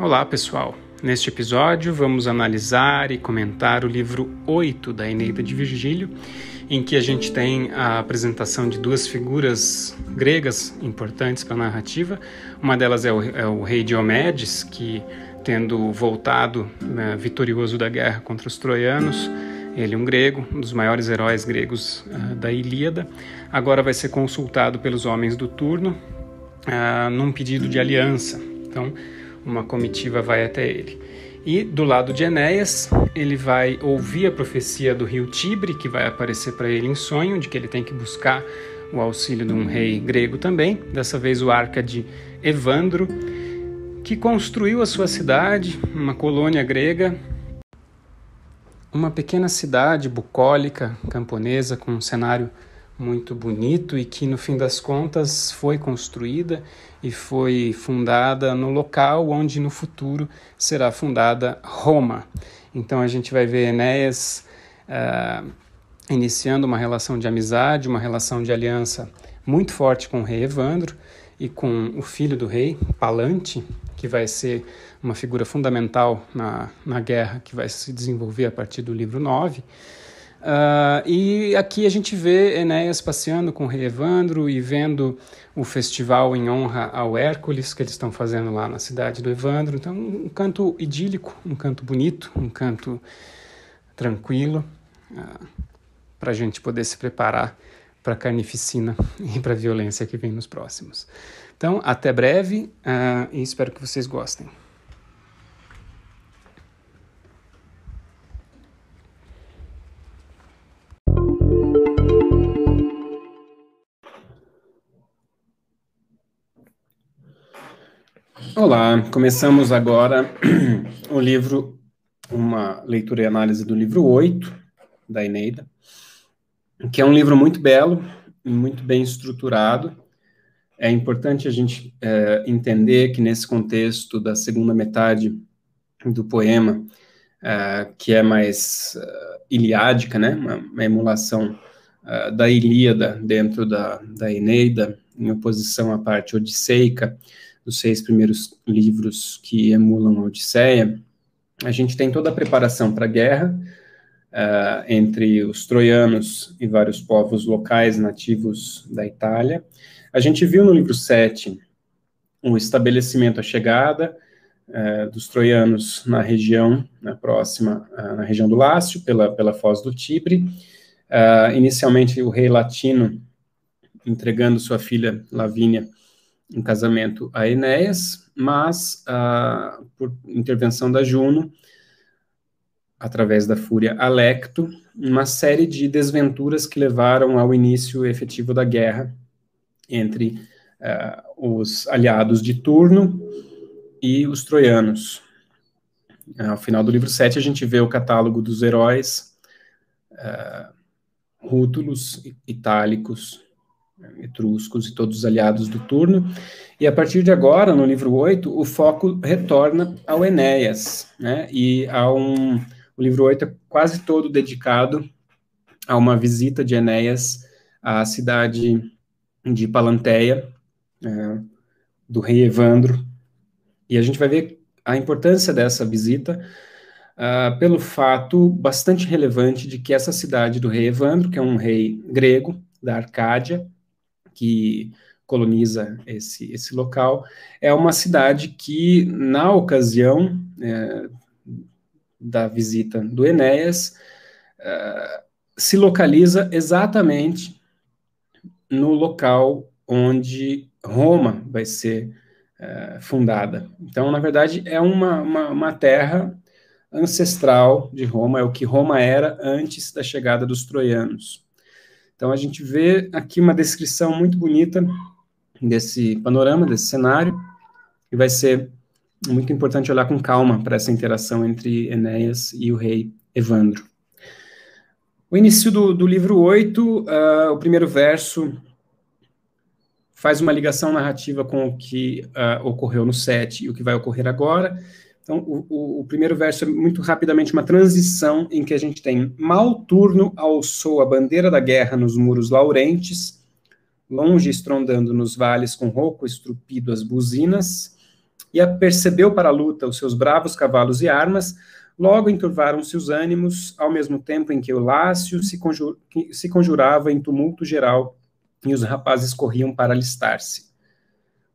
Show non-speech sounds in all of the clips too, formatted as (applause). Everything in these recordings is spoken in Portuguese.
Olá, pessoal. Neste episódio, vamos analisar e comentar o livro 8 da Eneida de Virgílio, em que a gente tem a apresentação de duas figuras gregas importantes para a narrativa. Uma delas é o, é o rei Diomedes, que, tendo voltado né, vitorioso da guerra contra os troianos, ele, um grego, um dos maiores heróis gregos uh, da Ilíada, agora vai ser consultado pelos homens do turno uh, num pedido de aliança. Então, uma comitiva vai até ele. E do lado de Enéas, ele vai ouvir a profecia do rio Tibre, que vai aparecer para ele em sonho, de que ele tem que buscar o auxílio de um rei grego também, dessa vez o Arcade Evandro, que construiu a sua cidade, uma colônia grega, uma pequena cidade bucólica, camponesa, com um cenário muito bonito e que no fim das contas foi construída e foi fundada no local onde no futuro será fundada Roma. Então a gente vai ver Enéas uh, iniciando uma relação de amizade, uma relação de aliança muito forte com o rei Evandro e com o filho do rei, Palante, que vai ser uma figura fundamental na, na guerra que vai se desenvolver a partir do livro 9. Uh, e aqui a gente vê Enéas passeando com o rei Evandro e vendo o festival em honra ao Hércules que eles estão fazendo lá na cidade do Evandro. Então, um canto idílico, um canto bonito, um canto tranquilo, uh, para a gente poder se preparar para a carnificina e para a violência que vem nos próximos. Então, até breve uh, e espero que vocês gostem. Olá, começamos agora (clears throat) o livro, uma leitura e análise do livro 8 da Eneida, que é um livro muito belo, muito bem estruturado. É importante a gente é, entender que nesse contexto da segunda metade do poema, é, que é mais uh, iliádica, né, uma, uma emulação uh, da Ilíada dentro da, da Eneida, em oposição à parte odisseica, dos seis primeiros livros que emulam a Odisseia, a gente tem toda a preparação para a guerra uh, entre os troianos e vários povos locais nativos da Itália. A gente viu no livro 7 o estabelecimento, a chegada uh, dos troianos na região na próxima, uh, na região do Lácio, pela, pela foz do Tibre. inicialmente, o rei latino entregando sua filha Lavínia em casamento a Enéas, mas ah, por intervenção da Juno, através da fúria Alecto, uma série de desventuras que levaram ao início efetivo da guerra entre ah, os aliados de turno e os troianos. Ao final do livro 7, a gente vê o catálogo dos heróis uh, rútulos, itálicos, etruscos e todos os aliados do turno. E a partir de agora, no livro 8, o foco retorna ao Enéas, né? E a um, o livro 8 é quase todo dedicado a uma visita de Enéas à cidade de Palanteia, é, do rei Evandro. E a gente vai ver a importância dessa visita uh, pelo fato bastante relevante de que essa cidade do rei Evandro, que é um rei grego da Arcádia, que coloniza esse, esse local, é uma cidade que, na ocasião é, da visita do Enéas, é, se localiza exatamente no local onde Roma vai ser é, fundada. Então, na verdade, é uma, uma, uma terra ancestral de Roma, é o que Roma era antes da chegada dos troianos. Então a gente vê aqui uma descrição muito bonita desse panorama, desse cenário, e vai ser muito importante olhar com calma para essa interação entre Enéas e o rei Evandro. O início do, do livro 8, uh, ah, o primeiro verso faz uma ligação narrativa com o que uh, ocorreu no 7 e o que vai ocorrer agora. Então, o, o, o, primeiro verso é muito rapidamente uma transição em que a gente tem mal turno alçou a bandeira da guerra nos muros laurentes, longe estrondando nos vales com rouco estrupido as buzinas, e apercebeu para a luta os seus bravos cavalos e armas, logo enturvaram-se os ânimos, ao mesmo tempo em que o Lácio se, conjur se conjurava em tumulto geral e os rapazes corriam para alistar-se.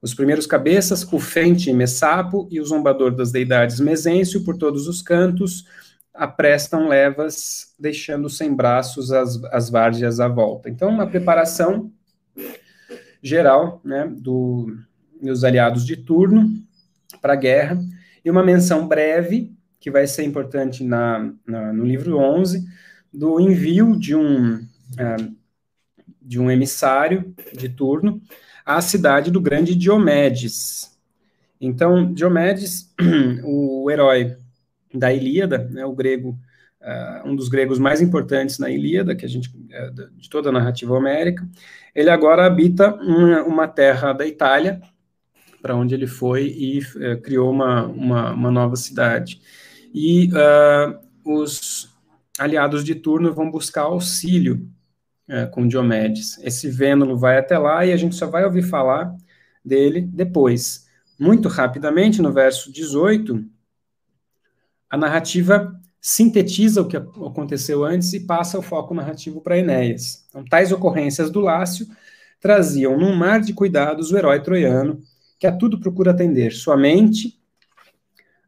Os primeiros cabeças, Cufente e Messapo, e o zombador das deidades Mesêncio, por todos os cantos, aprestam levas, deixando sem braços as, as várzeas à volta. Então, uma preparação geral né, do, dos aliados de turno para a guerra, e uma menção breve, que vai ser importante na, na no livro 11, do envio de um, uh, de um emissário de turno à cidade do grande Diomedes. Então, Diomedes, (clears throat) o herói da Ilíada, né, o grego, uh, um dos gregos mais importantes na Ilíada, que a gente uh, de toda a narrativa homérica, ele agora habita uma, uma terra da Itália, para onde ele foi e uh, criou uma, uma, uma, nova cidade. E os aliados de turno vão buscar auxílio é, com Diomedes. Esse Vênulo vai até lá e a gente só vai ouvir falar dele depois. Muito rapidamente, no verso 18, a narrativa sintetiza o que aconteceu antes e passa o foco narrativo para Enéas. Então, tais ocorrências do Lácio traziam num mar de cuidados o herói troiano, que a tudo procura atender. Sua mente,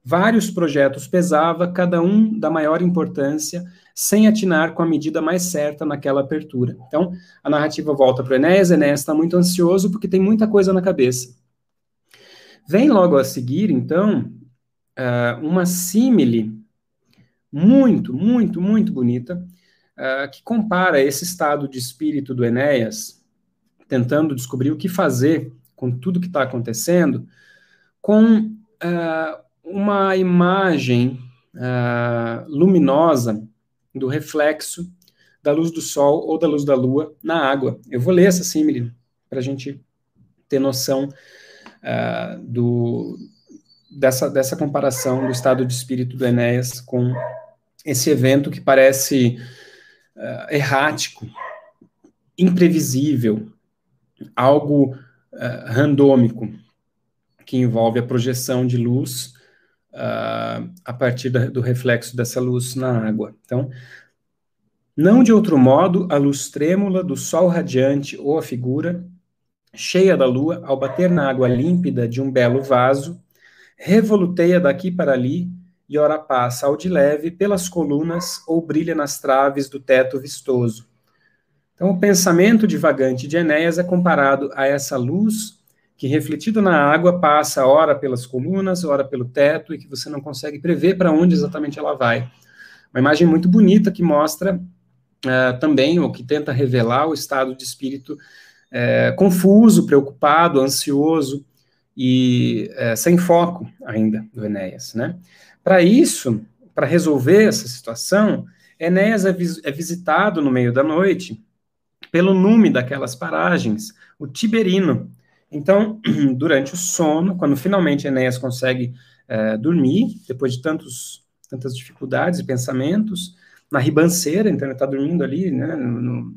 vários projetos pesava, cada um da maior importância, sem atinar com a medida mais certa naquela apertura. Então, a narrativa volta para Enéas, Enéas está muito ansioso porque tem muita coisa na cabeça. Vem logo a seguir, então, uh, uma símile muito, muito, muito bonita, uh, que compara esse estado de espírito do Enéas, tentando descobrir o que fazer com tudo que está acontecendo, com uh, uma imagem luminosa do reflexo da luz do sol ou da luz da lua na água. Eu vou ler essa símile para a gente ter noção uh, do, dessa, dessa comparação do estado de espírito do Enéas com esse evento que parece uh, errático, imprevisível, algo uh, randômico, que envolve a projeção de luz uh, a partir da, do reflexo dessa luz na água. Então, não de outro modo, a luz trêmula do sol radiante ou a figura, cheia da lua, ao bater na água límpida de um belo vaso, revoluteia daqui para ali e ora passa ao de leve pelas colunas ou brilha nas traves do teto vistoso. Então, o pensamento divagante de Enéas é comparado a essa luz que refletido na água passa ora pelas colunas, ora pelo teto e que você não consegue prever para onde exatamente ela vai. Uma imagem muito bonita que mostra uh, também, ou que tenta revelar o estado de espírito uh, confuso, preocupado, ansioso e uh, sem foco ainda do Enéas, né? Para isso, para resolver essa situação, Enéas é, vis é visitado no meio da noite pelo nume daquelas paragens, o Tiberino, então, (clears throat) durante o sono, quando finalmente Enéas consegue é, dormir, depois de tantos, tantas dificuldades e pensamentos, na ribanceira, então ele está dormindo ali, né, no,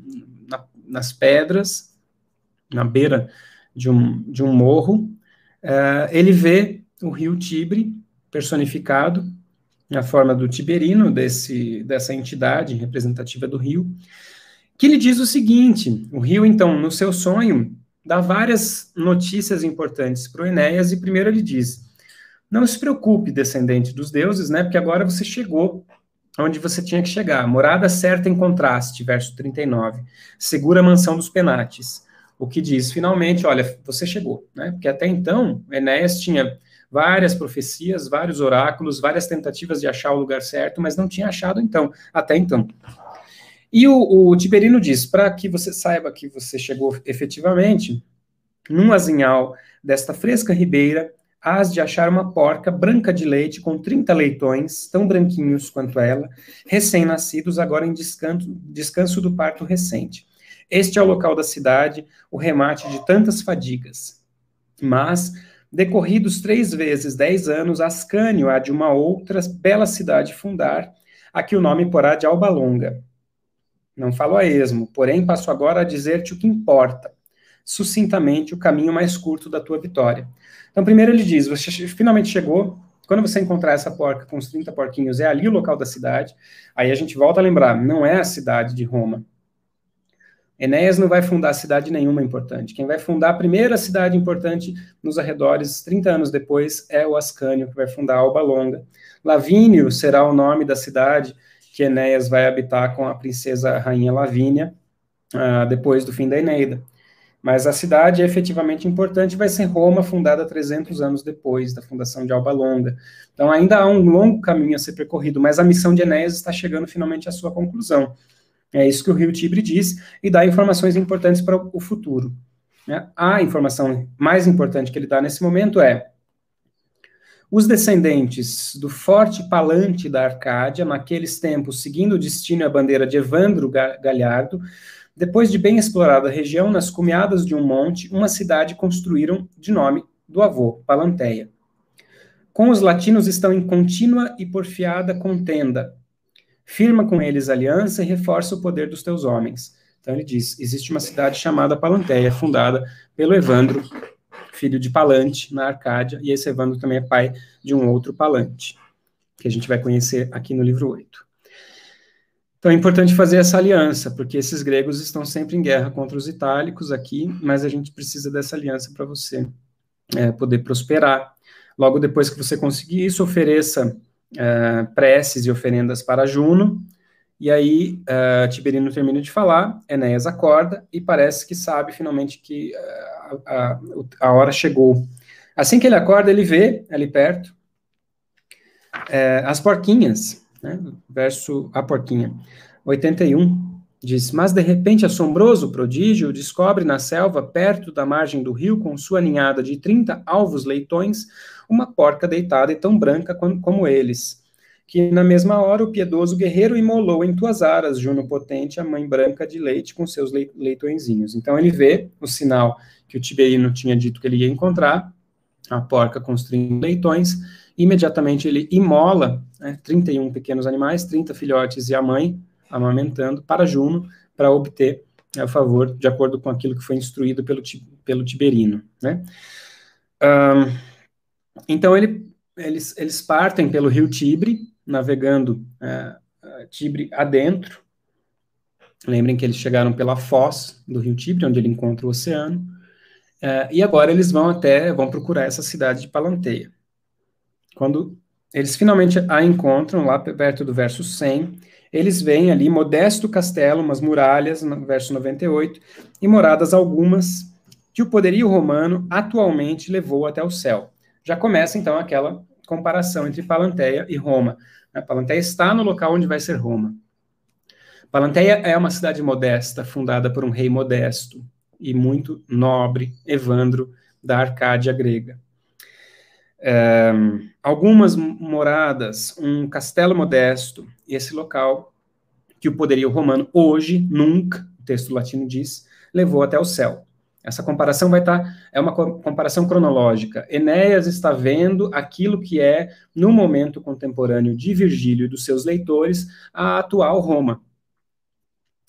na, nas pedras, na beira de um, de um morro, é, ele vê o rio Tibre personificado na forma do Tiberino, desse, dessa entidade representativa do rio, que lhe diz o seguinte: o rio, então, no seu sonho, dá várias notícias importantes para o Enéas, e primeiro ele diz: Não se preocupe, descendente dos deuses, né? Porque agora você chegou onde você tinha que chegar. Morada certa em contraste, verso 39. Segura a mansão dos penates. O que diz, finalmente, olha, você chegou, né? Porque até então, Enéas tinha várias profecias, vários oráculos, várias tentativas de achar o lugar certo, mas não tinha achado então, até então. E o, o Tiberino diz: para que você saiba que você chegou efetivamente, num azinhal desta fresca ribeira, hás de achar uma porca branca de leite com 30 leitões, tão branquinhos quanto ela, recém-nascidos, agora em descanso, descanso do parto recente. Este é o local da cidade, o remate de tantas fadigas. Mas, decorridos três vezes dez anos, Ascânio há de uma outra bela cidade fundar, a que o nome porá de Alba Longa não falo a esmo, porém passo agora a dizer-te o que importa. sucintamente o caminho mais curto da tua vitória. Então, primeiro ele diz: você finalmente chegou. Quando você encontrar essa porca com os 30 porquinhos, é ali o local da cidade. Aí a gente volta a lembrar: não é a cidade de Roma. Enéas não vai fundar cidade nenhuma importante. Quem vai fundar a primeira cidade importante nos arredores, 30 anos depois, é o Ascânio, que vai fundar Alba Longa. Lavínio será o nome da cidade que Enéas vai habitar com a princesa rainha Lavínia, uh, depois do fim da Eneida. Mas a cidade é efetivamente importante vai ser Roma, fundada 300 anos depois da fundação de Alba Longa. Então ainda há um longo caminho a ser percorrido, mas a missão de Enéas está chegando finalmente à sua conclusão. É isso que o Rio Tibre diz e dá informações importantes para o futuro. Né? A informação mais importante que ele dá nesse momento é os descendentes do forte Palante da Arcádia, naqueles tempos, seguindo o destino e a bandeira de Evandro Galhardo, depois de bem explorada a região, nas cumeadas de um monte, uma cidade construíram de nome do avô, Palanteia. Com os latinos estão em contínua e porfiada contenda. Firma com eles aliança e reforça o poder dos teus homens. Então ele diz: existe uma cidade chamada Palanteia, fundada pelo Evandro filho de Palante, na Arcádia, e esse Evandro também é pai de um outro Palante, que a gente vai conhecer aqui no livro 8. Então é importante fazer essa aliança, porque esses gregos estão sempre em guerra contra os itálicos aqui, mas a gente precisa dessa aliança para você é, poder prosperar. Logo depois que você conseguir isso, ofereça é, preces e oferendas para Juno, e aí uh, Tiberino termina de falar, Enéas acorda e parece que sabe finalmente que uh, a, a, hora chegou. Assim que ele acorda, ele vê ali perto uh, as porquinhas, né? verso a porquinha, 81, diz, mas de repente assombroso prodígio descobre na selva, perto da margem do rio, com sua ninhada de 30 alvos leitões, uma porca deitada e tão branca como, como eles, que na mesma hora o piedoso guerreiro imolou em tuas aras, Juno potente, a mãe branca de leite com seus leitõezinhos. Então ele vê o sinal que o Tiberino tinha dito que ele ia encontrar, a porca construindo leitões, imediatamente ele imola né, 31 pequenos animais, 30 filhotes e a mãe amamentando para Juno, para obter a favor, de acordo com aquilo que foi instruído pelo, pelo Tiberino. Né? Um, então ele, eles, eles partem pelo rio Tibre, navegando é, Tibre adentro. Lembrem que eles chegaram pela foz do rio Tibre, onde ele encontra o oceano. É, e agora eles vão até, vão procurar essa cidade de Palanteia. Quando eles finalmente a encontram, lá perto do verso 100, eles veem ali modesto castelo, umas muralhas, no verso 98, e moradas algumas que o poderio romano atualmente levou até o céu. Já começa então aquela comparação entre Palanteia e Roma. A Palanteia está no local onde vai ser Roma. Palanteia é uma cidade modesta, fundada por um rei modesto e muito nobre, Evandro, da Arcádia grega. É, algumas moradas, um castelo modesto, esse local que o poderio romano hoje, nunca, o texto latino diz, levou até o céu. Essa comparação vai estar, tá, é uma comparação cronológica. Enéas está vendo aquilo que é, no momento contemporâneo de Virgílio e dos seus leitores, a atual Roma.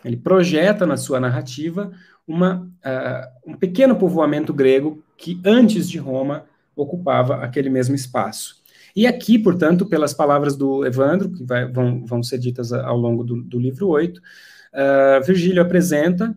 Ele projeta na sua narrativa uma, uh, um pequeno povoamento grego que, antes de Roma, ocupava aquele mesmo espaço. E aqui, portanto, pelas palavras do Evandro, que vai, vão, vão ser ditas ao longo do, do livro 8, uh, ah, Virgílio apresenta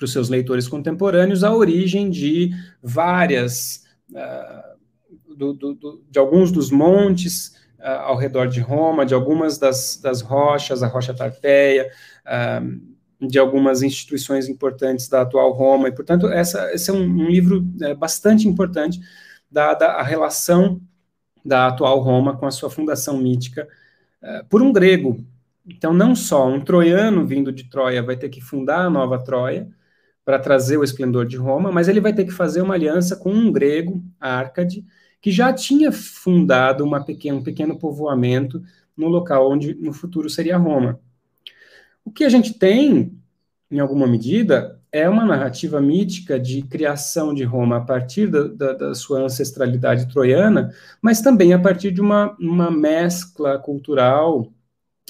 para os seus leitores contemporâneos a origem de várias, uh, do, do, do, de alguns dos montes uh, ao redor de Roma, de algumas das, das rochas, a rocha Tarpeia, uh, de algumas instituições importantes da atual Roma, e, portanto, essa, esse é um, um livro é, bastante importante, dada a relação da atual Roma com a sua fundação mítica por um grego, então, não só um troiano vindo de Troia vai ter que fundar a nova Troia, para trazer o esplendor de Roma, mas ele vai ter que fazer uma aliança com um grego, Arcade, que já tinha fundado uma pequena, um pequeno povoamento no local onde no futuro seria Roma. O que a gente tem, em alguma medida, é uma narrativa mítica de criação de Roma a partir da, da, da sua ancestralidade troiana, mas também a partir de uma, uma mescla cultural,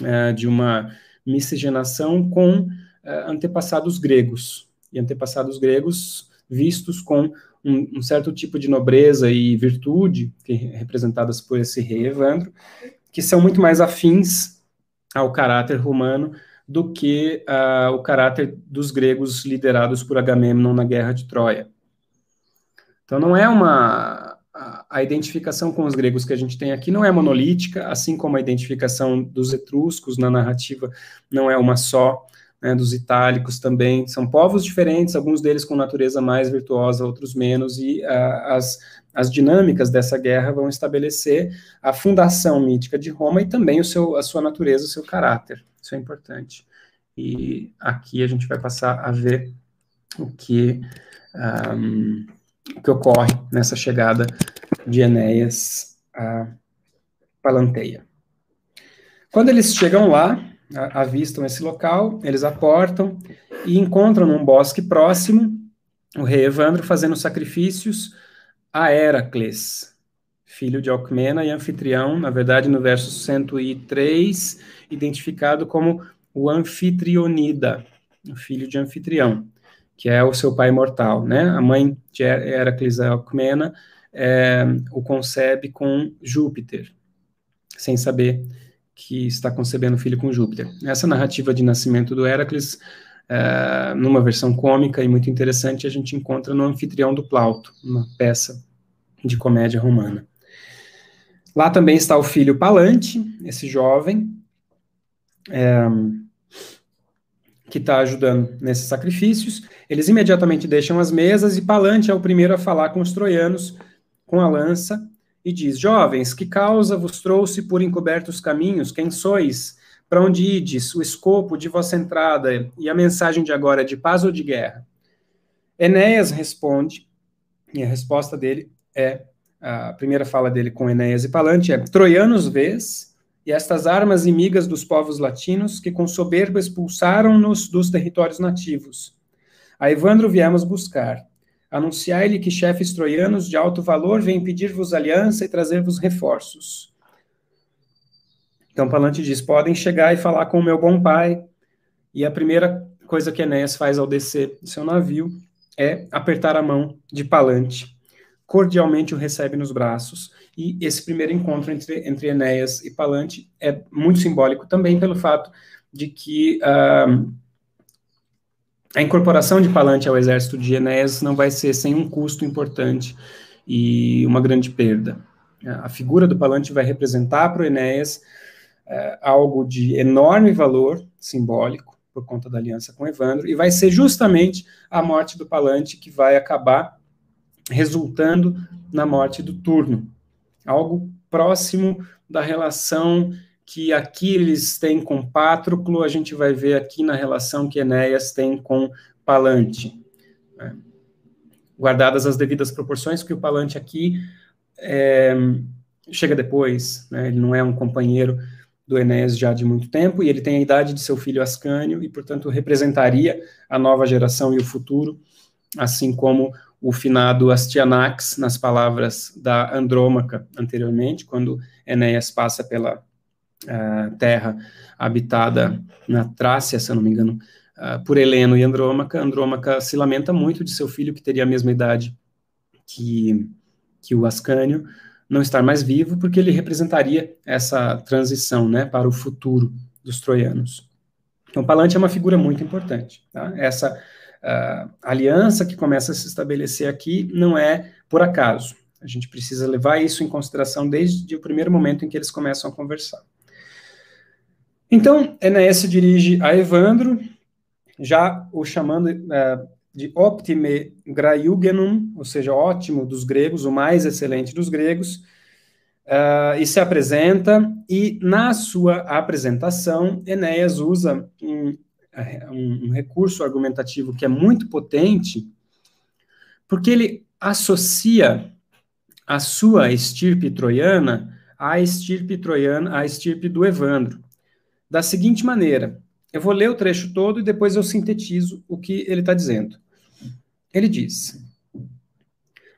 é, de uma miscigenação com é, antepassados gregos e antepassados gregos vistos com um, um, certo tipo de nobreza e virtude, que, representadas por esse rei Evandro, que são muito mais afins ao caráter romano do que uh, o caráter dos gregos liderados por Agamemnon na Guerra de Troia. Então não é uma a, identificação com os gregos que a gente tem aqui não é monolítica, assim como a identificação dos etruscos na narrativa não é uma só, né, dos itálicos também, são povos diferentes, alguns deles com natureza mais virtuosa, outros menos, e uh, as, as dinâmicas dessa guerra vão estabelecer a fundação mítica de Roma e também o seu, a sua natureza, o seu caráter. Isso é importante. E aqui a gente vai passar a ver o que, um, o que ocorre nessa chegada de Enéas a Palanteia. Quando eles chegam lá, avistam esse local, eles aportam e encontram num bosque próximo o rei Evandro fazendo sacrifícios a Heracles, filho de Alcmena e anfitrião, na verdade no verso 103, identificado como o anfitrionida, o filho de anfitrião, que é o seu pai mortal, né? A mãe de Heracles Alcmena é, o concebe com Júpiter, sem saber que está concebendo filho com Júpiter. Essa narrativa de nascimento do Heracles, é, numa versão cômica e muito interessante, a gente encontra no Anfitrião do Plauto, uma peça de comédia romana. Lá também está o filho Palante, esse jovem, é, que está ajudando nesses sacrifícios. Eles imediatamente deixam as mesas e Palante é o primeiro a falar com os troianos com a lança e diz: Jovens, que causa vos trouxe por encobertos caminhos? Quem sois? Para onde ides? O escopo de vossa entrada e a mensagem de agora é de paz ou de guerra? Enéas responde, e a resposta dele é: a primeira fala dele com Enéas e Palante é: Troianos vês, e estas armas inimigas dos povos latinos que com soberba expulsaram-nos dos territórios nativos. A Evandro viemos buscar Anunciai-lhe que chefes troianos de alto valor vêm pedir-vos aliança e trazer-vos reforços. Então Palante diz: podem chegar e falar com o meu bom pai. E a primeira coisa que Enéas faz ao descer do seu navio é apertar a mão de Palante. Cordialmente o recebe nos braços. E esse primeiro encontro entre, entre Enéas e Palante é muito simbólico também pelo fato de que. Uh, a incorporação de Palante ao exército de Enéas não vai ser sem um custo importante e uma grande perda. A figura do Palante vai representar para o Enéas é, algo de enorme valor simbólico, por conta da aliança com Evandro, e vai ser justamente a morte do Palante que vai acabar resultando na morte do Turno. Algo próximo da relação que Aquiles tem com Pátroclo, a gente vai ver aqui na relação que Enéas tem com Palante. Né? Guardadas as devidas proporções, porque o Palante aqui é, chega depois, né? ele não é um companheiro do Enéas já de muito tempo, e ele tem a idade de seu filho Ascânio, e, portanto, representaria a nova geração e o futuro, assim como o finado Astyanax, nas palavras da Andrômaca anteriormente, quando Enéas passa pela uh, terra habitada na Trácia, se eu não me engano, uh, por Heleno e Andrômaca. Andrômaca se lamenta muito de seu filho, que teria a mesma idade que, que o Ascânio, não estar mais vivo, porque ele representaria essa transição né, para o futuro dos troianos. Então, Palante é uma figura muito importante. Tá? Essa uh, aliança que começa a se estabelecer aqui não é por acaso. A gente precisa levar isso em consideração desde o primeiro momento em que eles começam a conversar. Então, Enéas se dirige a Evandro, já o chamando uh, de optime graiugenum, ou seja, ótimo dos gregos, o mais excelente dos gregos, uh, e se apresenta, e na sua apresentação, Enéas usa um, um, um recurso argumentativo que é muito potente, porque ele associa a sua estirpe troiana à estirpe troiana, à estirpe do Evandro da seguinte maneira. Eu vou ler o trecho todo e depois eu sintetizo o que ele está dizendo. Ele diz: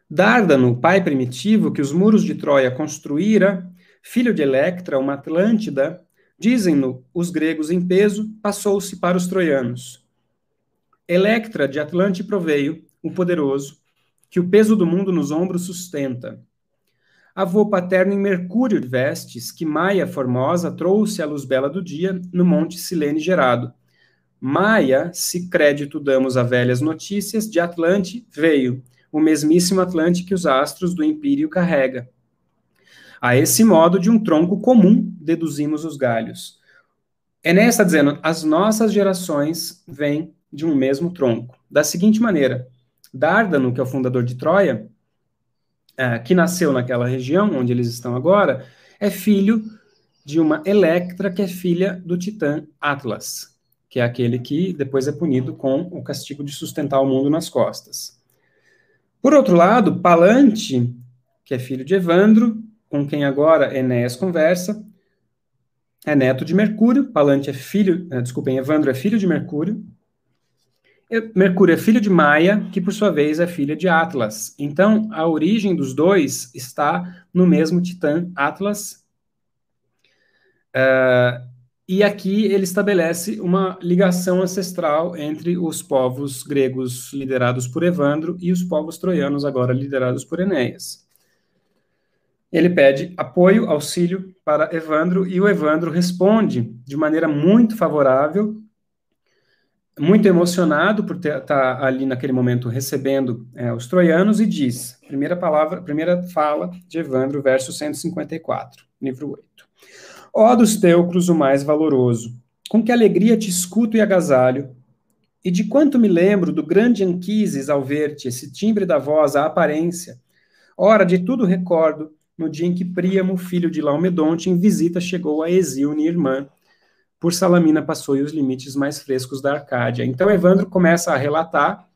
Dárdano, pai primitivo que os muros de Troia construíra, filho de Electra, uma Atlântida, dizem-no os gregos em peso, passou-se para os troianos. Electra de Atlante proveio, o poderoso, que o peso do mundo nos ombros sustenta. Avô paterno em Mercúrio vestes, que Maia formosa trouxe a luz bela do dia no monte Silene gerado. Maia, se crédito damos a velhas notícias, de Atlante veio, o mesmíssimo Atlante que os astros do Empírio carrega. A esse modo, de um tronco comum, deduzimos os galhos. Enéas está dizendo, as nossas gerações vêm de um mesmo tronco. Da seguinte maneira, Dárdano, que é o fundador de Troia, é, que nasceu naquela região onde eles estão agora, é filho de uma Electra, que é filha do titã Atlas, que é aquele que depois é punido com o castigo de sustentar o mundo nas costas. Por outro lado, Palante, que é filho de Evandro, com quem agora Enéas conversa, é neto de Mercúrio, Palante é filho, é, desculpem, Evandro é filho de Mercúrio, Mercúrio é filho de Maia, que por sua vez é filha de Atlas. Então, a origem dos dois está no mesmo titã Atlas. Uh, e aqui ele estabelece uma ligação ancestral entre os povos gregos liderados por Evandro e os povos troianos, agora liderados por Enéas. Ele pede apoio, auxílio para Evandro, e o Evandro responde de maneira muito favorável muito emocionado por estar tá ali naquele momento recebendo é, os troianos e diz, primeira palavra, primeira fala de Evandro, verso 154, livro 8. Ó dos teucros o mais valoroso, com que alegria te escuto e agasalho, e de quanto me lembro do grande Anquises ao ver-te, esse timbre da voz, a aparência. Ora, de tudo recordo, no dia em que Príamo, filho de Laomedonte, em visita chegou a Exilne, irmã, por Salamina passou os limites mais frescos da Arcádia. Então, Evandro começa a relatar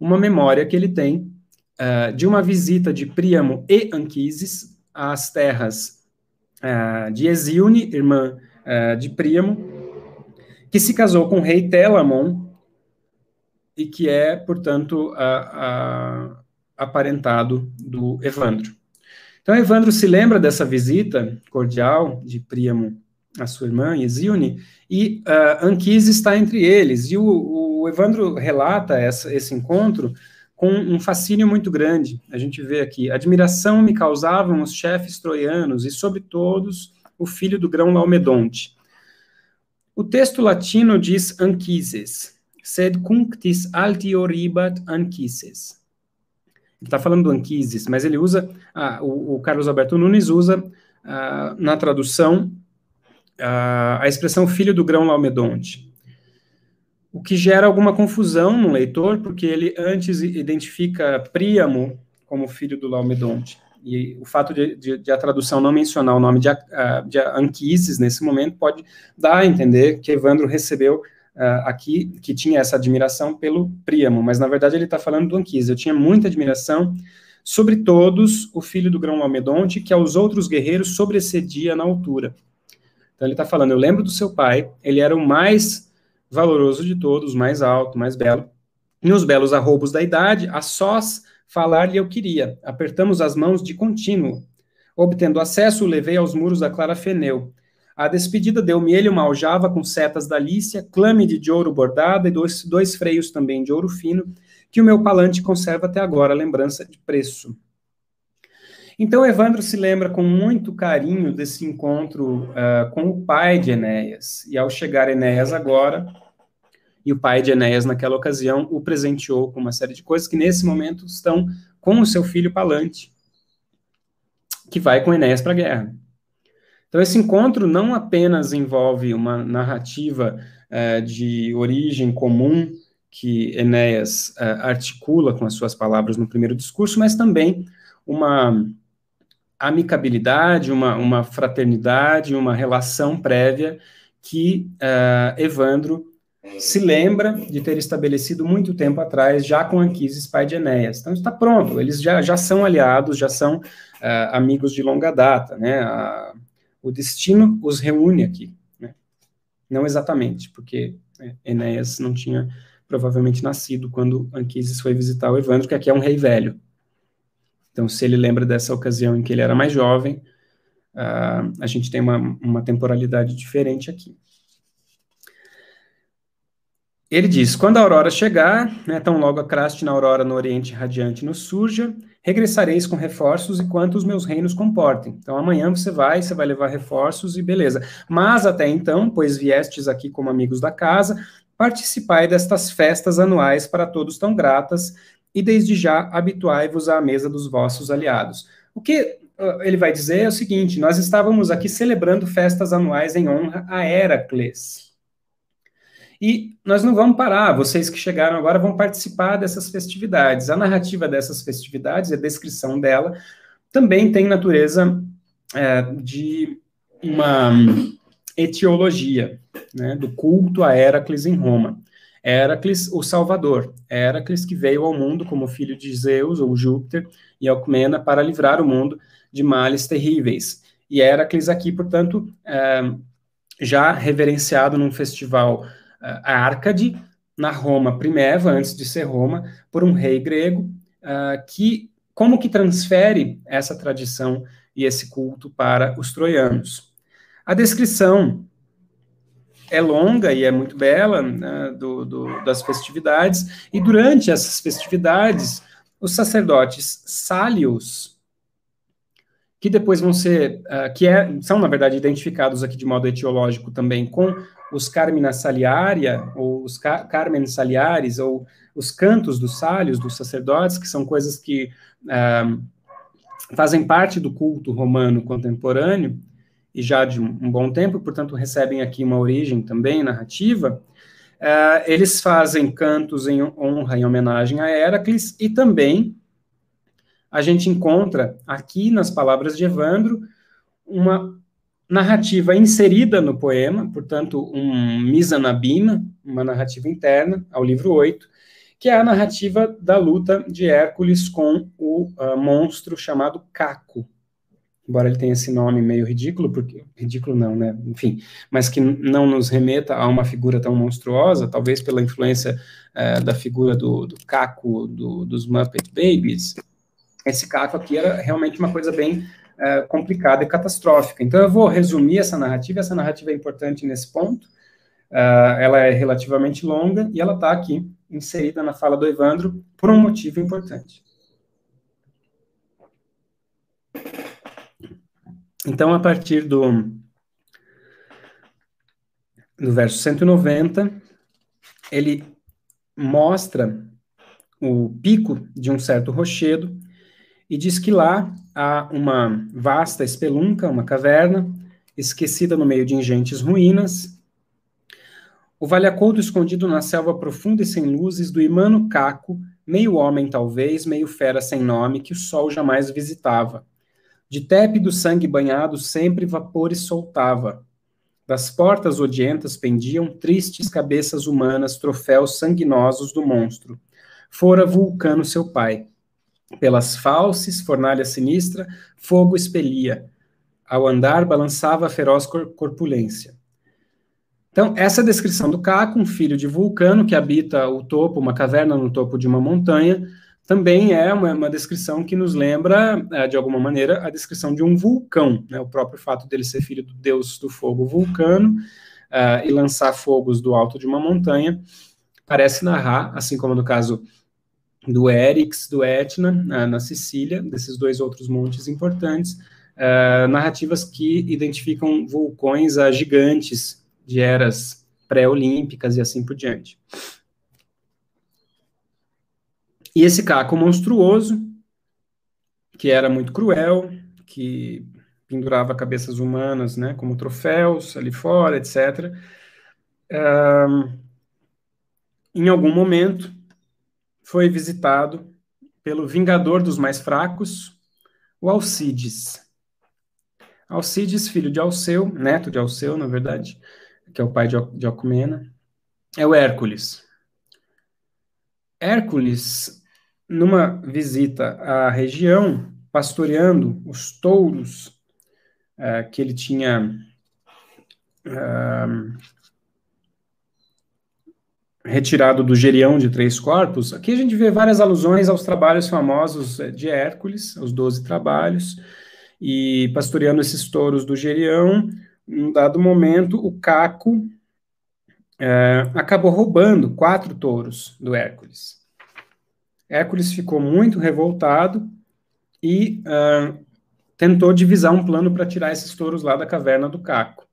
uma memória que ele tem uh, de uma visita de Príamo e Anquises às terras uh, de Exilne, irmã uh, de Príamo, que se casou com o rei Telamon e que é, portanto, aparentado do Evandro. Então, Evandro se lembra dessa visita cordial de Príamo a sua irmã, Exilne, e uh, Anquises está entre eles. E o, o Evandro relata essa, esse encontro com um fascínio muito grande. A gente vê aqui, admiração me causavam os chefes troianos, e sobre todos o filho do grão Laomedonte. O texto latino diz Anquises, sed cunctis altioribat Anquises. Ele está falando do Anquises, mas ele usa, ah, o, o, Carlos Alberto Nunes usa ah, na tradução a, expressão filho do grão Laomedonte, o que gera alguma confusão no leitor, porque ele antes identifica Príamo como filho do Laomedonte. E o fato de, de, de a tradução não mencionar o nome de, de Anquises nesse momento pode dar a entender que Evandro recebeu uh, aqui, que tinha essa admiração pelo Príamo, mas na verdade ele está falando do Anquises. Eu tinha muita admiração sobre todos o filho do grão Laomedonte, que aos outros guerreiros sobreexcedia na altura. Então ele está falando, eu lembro do seu pai, ele era o mais valoroso de todos, mais alto, mais belo. E os belos arroubos da idade, a sós falar-lhe eu queria. Apertamos as mãos de contínuo. Obtendo acesso, o levei aos muros da Clara Feneu. A despedida deu-me ele uma aljava com setas da Lícia, clâmide de ouro bordada e dois, dois freios também de ouro fino, que o meu palante conserva até agora, lembrança de preço. Então, Evandro se lembra com muito carinho desse encontro uh, com o pai de Enéas. E ao chegar Enéas agora, e o pai de Enéas naquela ocasião o presenteou com uma série de coisas que nesse momento estão com o seu filho Palante, que vai com Enéas para a guerra. Então, esse encontro não apenas envolve uma narrativa uh, de origem comum que Enéas uh, articula com as suas palavras no primeiro discurso, mas também uma amicabilidade, uma, uma fraternidade, uma relação prévia que uh, Evandro se lembra de ter estabelecido muito tempo atrás, já com Anquises, pai de Enéas. Então está pronto, eles já, já são aliados, já são uh, amigos de longa data, né? A, o destino os reúne aqui, né? Não exatamente, porque né, Enéas não tinha provavelmente nascido quando Anquises foi visitar o Evandro, que aqui é um rei velho. Então, se ele lembra dessa ocasião em que ele era mais jovem, uh, a gente tem uma, uma temporalidade diferente aqui. Ele diz: quando a aurora chegar, né, tão logo a craste na aurora no oriente radiante nos surja, regressareis com reforços e quanto os meus reinos comportem. Então amanhã você vai, você vai levar reforços e beleza. Mas até então, pois viestes aqui como amigos da casa, participai destas festas anuais para todos tão gratas, e desde já habituai-vos à mesa dos vossos aliados. O que uh, ele vai dizer é o seguinte: nós estávamos aqui celebrando festas anuais em honra a Heracles. E nós não vamos parar, vocês que chegaram agora vão participar dessas festividades. A narrativa dessas festividades, a descrição dela, também tem natureza é, de uma etiologia, né, do culto a Heracles em Roma. Heracles, o Salvador. Heracles que veio ao mundo como filho de Zeus ou Júpiter e Alcmena para livrar o mundo de males terríveis. E Heracles aqui, portanto, é, já reverenciado num festival a Árcade, na Roma primeva, antes de ser Roma, por um rei grego, uh, que como que transfere essa tradição e esse culto para os troianos. A descrição é longa e é muito bela né, do, do, das festividades, e durante essas festividades, os sacerdotes sálios, que depois vão ser, uh, que é, são, na verdade, identificados aqui de modo etiológico também com os Carmina Saliaria, ou os Carmen Saliares, ou os cantos dos sálios, dos sacerdotes, que são coisas que uh, fazem parte do culto romano contemporâneo, e já de um, bom tempo, portanto, recebem aqui uma origem também narrativa, uh, eles fazem cantos em honra e homenagem a Heracles, e também a gente encontra aqui nas palavras de Evandro uma narrativa inserida no poema, portanto, um misanabima, uma narrativa interna ao livro 8, que é a narrativa da luta de Hércules com o uh, monstro chamado Caco. Embora ele tenha esse nome meio ridículo, porque ridículo não, né? Enfim, mas que não nos remeta a uma figura tão monstruosa, talvez pela influência uh, da figura do, do Caco do, dos Muppet Babies. Esse Caco aqui era realmente uma coisa bem é, complicada e catastrófica. Então, eu vou resumir essa narrativa. Essa narrativa é importante nesse ponto. Uh, ela é relativamente longa e ela está aqui inserida na fala do Evandro por um motivo importante. Então, a partir do, do verso 190, ele mostra o pico de um certo rochedo e diz que lá há uma vasta espelunca, uma caverna, esquecida no meio de ingentes ruínas. O valhacodo escondido na selva profunda e sem luzes do imano caco, meio homem talvez, meio fera sem nome, que o sol jamais visitava. De tépido sangue banhado sempre vapores soltava. Das portas odientas pendiam tristes cabeças humanas, troféus sanguinosos do monstro. Fora Vulcano seu pai pelas falses, fornalha sinistra, fogo expelia. Ao andar, balançava a feroz corpulência. Então, essa descrição do Caco, um filho de Vulcano que habita o topo, uma caverna no topo de uma montanha, também é uma, uma descrição que nos lembra, é, de alguma maneira, a descrição de um vulcão. Né? O próprio fato dele ser filho do deus do fogo Vulcano uh, e lançar fogos do alto de uma montanha, parece narrar, assim como no caso do Erix, do Etna, na, Sicília, desses dois outros montes importantes, uh, narrativas que identificam vulcões a gigantes de eras pré-olímpicas e assim por diante. E esse caco monstruoso, que era muito cruel, que pendurava cabeças humanas, né, como troféus ali fora, etc. Uh, em algum momento, foi visitado pelo vingador dos mais fracos, o Alcides. Alcides, filho de Alceu, neto de Alceu, na verdade, que é o pai de Alcmena, é o Hércules. Hércules, numa visita à região, pastoreando os touros uh, que ele tinha uh, retirado do Gerião de Três Corpos, aqui a gente vê várias alusões aos trabalhos famosos eh, de Hércules, os Doze Trabalhos, e pastoreando esses touros do Gerião, em um dado momento, o Caco é, acabou roubando quatro touros do Hércules. Hércules ficou muito revoltado e uh, tentou divisar um plano para tirar esses touros lá da caverna do Caco.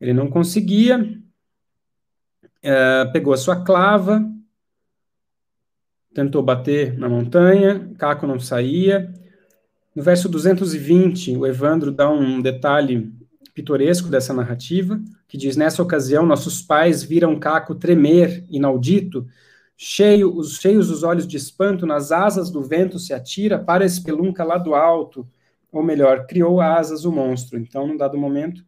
Ele não conseguia, uh, pegou a sua clava, tentou bater na montanha, Caco não saía. No verso 220, o Evandro dá um detalhe pitoresco dessa narrativa, que diz: Nessa ocasião, nossos pais viram Caco tremer, inaudito, cheio, os, cheios os olhos de espanto, nas asas do vento se atira para a espelunca lá do alto, ou melhor, criou asas o monstro. Então, num dado momento,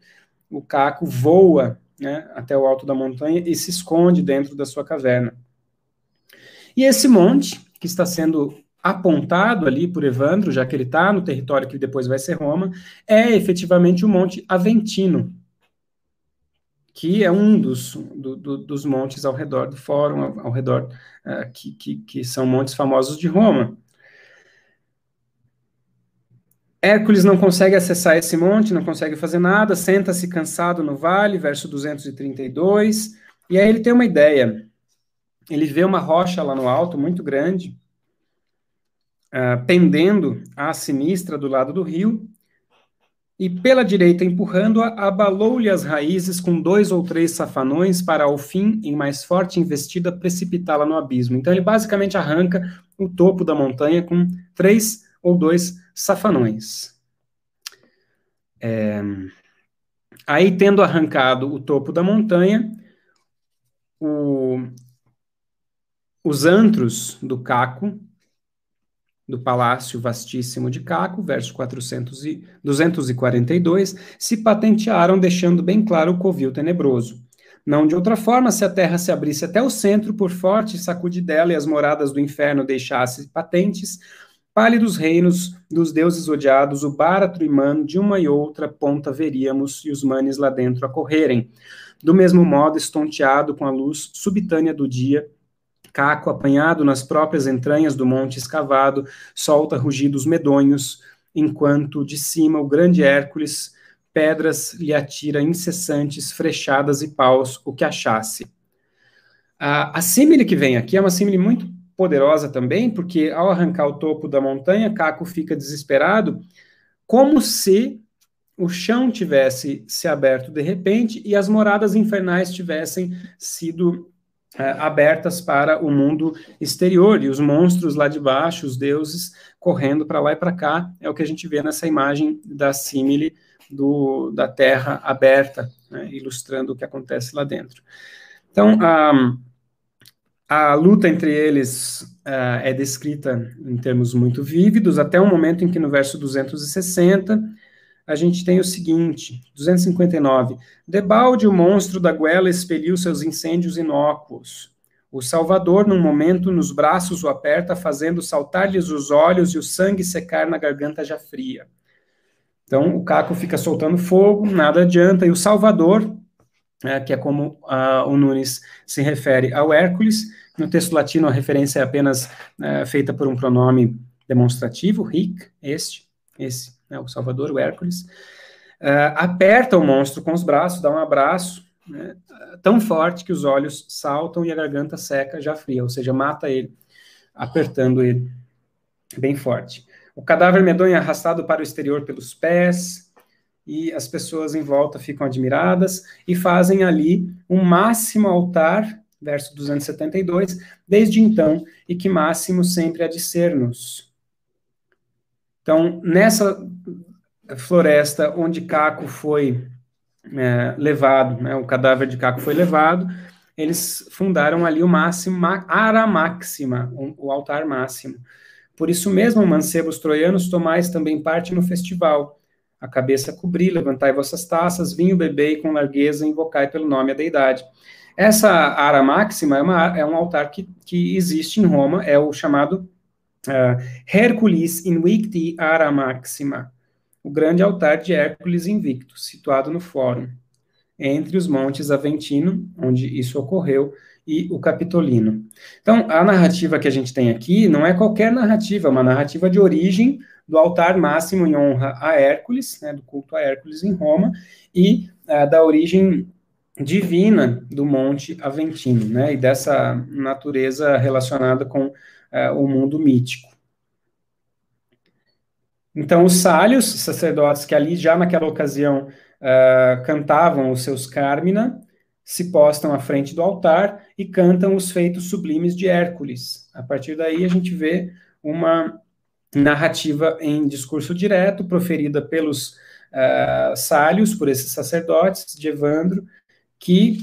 o Caco voa né, até o alto da montanha e se esconde dentro da sua caverna. E esse monte, que está sendo apontado ali por Evandro, já que ele está no território que depois vai ser Roma, é efetivamente o Monte Aventino, que é um dos, do, do, dos montes ao redor do Fórum, ao, ao redor, uh, que, que, que são montes famosos de Roma. Hércules não consegue acessar esse monte, não consegue fazer nada, senta-se cansado no vale, verso 232, e aí ele tem uma ideia. Ele vê uma rocha lá no alto, muito grande, uh, pendendo à sinistra do lado do rio, e pela direita empurrando-a, abalou-lhe as raízes com dois ou três safanões para, ao fim, em mais forte investida, precipitá-la no abismo. Então ele basicamente arranca o topo da montanha com três ou dois safanões. É... Aí, tendo arrancado o topo da montanha, o... os antros do Caco do palácio vastíssimo de Caco, verso 400 e 242, se patentearam, deixando bem claro o covil tenebroso. Não de outra forma, se a terra se abrisse até o centro, por forte sacudidela e as moradas do inferno deixassem patentes, pálidos reinos dos deuses odiados, o báratro e mano, de uma e outra ponta veríamos, e os manes lá dentro a correrem. Do mesmo modo, estonteado com a luz subitânea do dia, Caco, apanhado nas próprias entranhas do monte escavado, solta rugidos medonhos, enquanto de cima o grande Hércules pedras lhe atira incessantes, frechadas e paus, o que achasse. A, a símile que vem aqui é uma símile muito poderosa também, porque ao arrancar o topo da montanha, Caco fica desesperado, como se o chão tivesse se aberto de repente e as moradas infernais tivessem sido abertas para o mundo exterior, e os monstros lá de baixo, os deuses, correndo para lá e para cá, é o que a gente vê nessa imagem da símile do, da terra aberta, né, ilustrando o que acontece lá dentro. Então, a, a luta entre eles uh, é descrita em termos muito vívidos, até o momento em que, no verso 260, a gente tem o seguinte, 259. Debalde, o monstro da goela, expeliu seus incêndios inócuos. O Salvador, num momento, nos braços o aperta, fazendo saltar-lhes os olhos e o sangue secar na garganta já fria. Então, o Caco fica soltando fogo, nada adianta, e o Salvador, é, que é como uh, o Nunes se refere ao Hércules, no texto latino a referência é apenas uh, feita por um pronome demonstrativo, hic, este, esse né, o Salvador, o Hércules, uh, aperta o monstro com os braços, dá um abraço né, tão forte que os olhos saltam e a garganta seca já fria, ou seja, mata ele, apertando ele bem forte. O cadáver medonho é arrastado para o exterior pelos pés, e as pessoas em volta ficam admiradas e fazem ali um máximo altar, verso 272, desde então, e que máximo sempre há de ser-nos. Então, nessa floresta onde Caco foi é, levado, né, o cadáver de Caco foi levado, eles fundaram ali o máximo, Ara Máxima, o altar máximo. Por isso mesmo, mancebos troianos, tomais também parte no festival. A cabeça cobri, levantai vossas taças, vinho bebei com largueza, invocai pelo nome a deidade. Essa Ara Máxima é, uma, é um altar que, que existe em Roma, é o chamado uh, Hercules Invicti Ara Maxima, o grande altar de Hércules invicto, situado no Fórum, entre os montes Aventino, onde isso ocorreu, e o Capitolino. Então, a narrativa que a gente tem aqui não é qualquer narrativa, é uma narrativa de origem do altar máximo em honra a Hércules, né, do culto a Hércules em Roma, e uh, da origem divina do Monte Aventino, né, e dessa natureza relacionada com uh, o mundo mítico. Então, os sálios, sacerdotes que ali já naquela ocasião uh, cantavam os seus Carmina, se postam à frente do altar e cantam os feitos sublimes de Hércules. A partir daí, a gente vê uma narrativa em discurso direto, proferida pelos uh, sálios, por esses sacerdotes de Evandro, que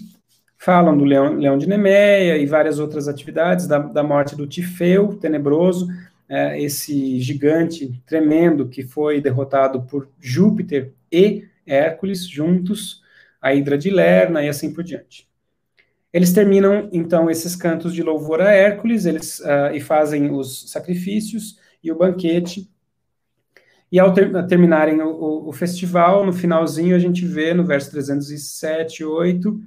falam do leão, leão de Nemeia e várias outras atividades, da, da morte do Tifeu, tenebroso, é, esse gigante tremendo que foi derrotado por Júpiter e Hércules juntos, a Hidra de Lerna e assim por diante. Eles terminam, então, esses cantos de louvor a Hércules, eles uh, e fazem os sacrifícios e o banquete. E ao ter, terminarem o, o, festival, no finalzinho, a gente vê no verso 307 e 8,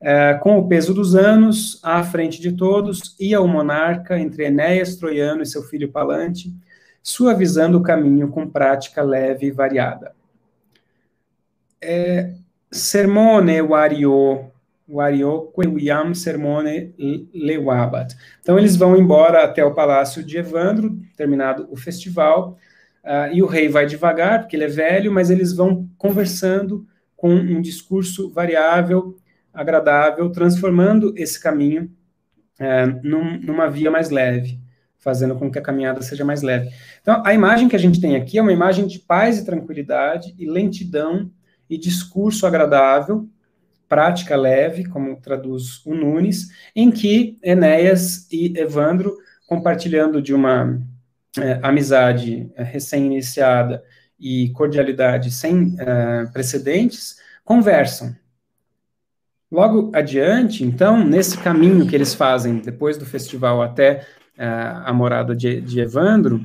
é, com o peso dos anos, à frente de todos, ia o monarca entre Enéas Troiano e seu filho Palante, suavizando o caminho com prática leve e variada. É, sermone wario, wario quewiam sermone lewabat. Então eles vão embora até o palácio de Evandro, terminado o festival, uh, e o rei vai devagar, porque ele é velho, mas eles vão conversando com um discurso variável, agradável, transformando esse caminho é, num, numa via mais leve, fazendo com que a caminhada seja mais leve. Então, a imagem que a gente tem aqui é uma imagem de paz e tranquilidade, e lentidão, e discurso agradável, prática leve, como traduz o Nunes, em que Enéas e Evandro, compartilhando de uma é, amizade é, recém-iniciada e cordialidade sem é, precedentes, conversam, Logo adiante, então, nesse caminho que eles fazem depois do festival até uh, a morada de, de, Evandro,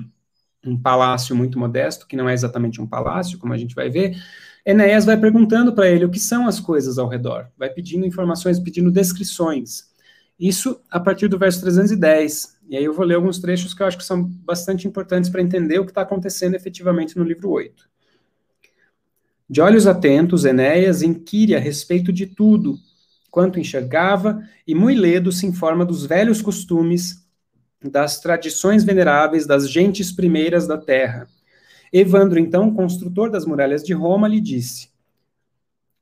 um palácio muito modesto, que não é exatamente um palácio, como a gente vai ver, Enéas vai perguntando para ele o que são as coisas ao redor, vai pedindo informações, pedindo descrições. Isso a partir do verso 310. E aí eu vou ler alguns trechos que eu acho que são bastante importantes para entender o que está acontecendo efetivamente no livro 8. De olhos atentos, Enéas inquire a respeito de tudo, quanto enxergava, e muito ledo se informa dos velhos costumes, das tradições veneráveis das gentes primeiras da terra. Evandro, então, construtor das muralhas de Roma, lhe disse: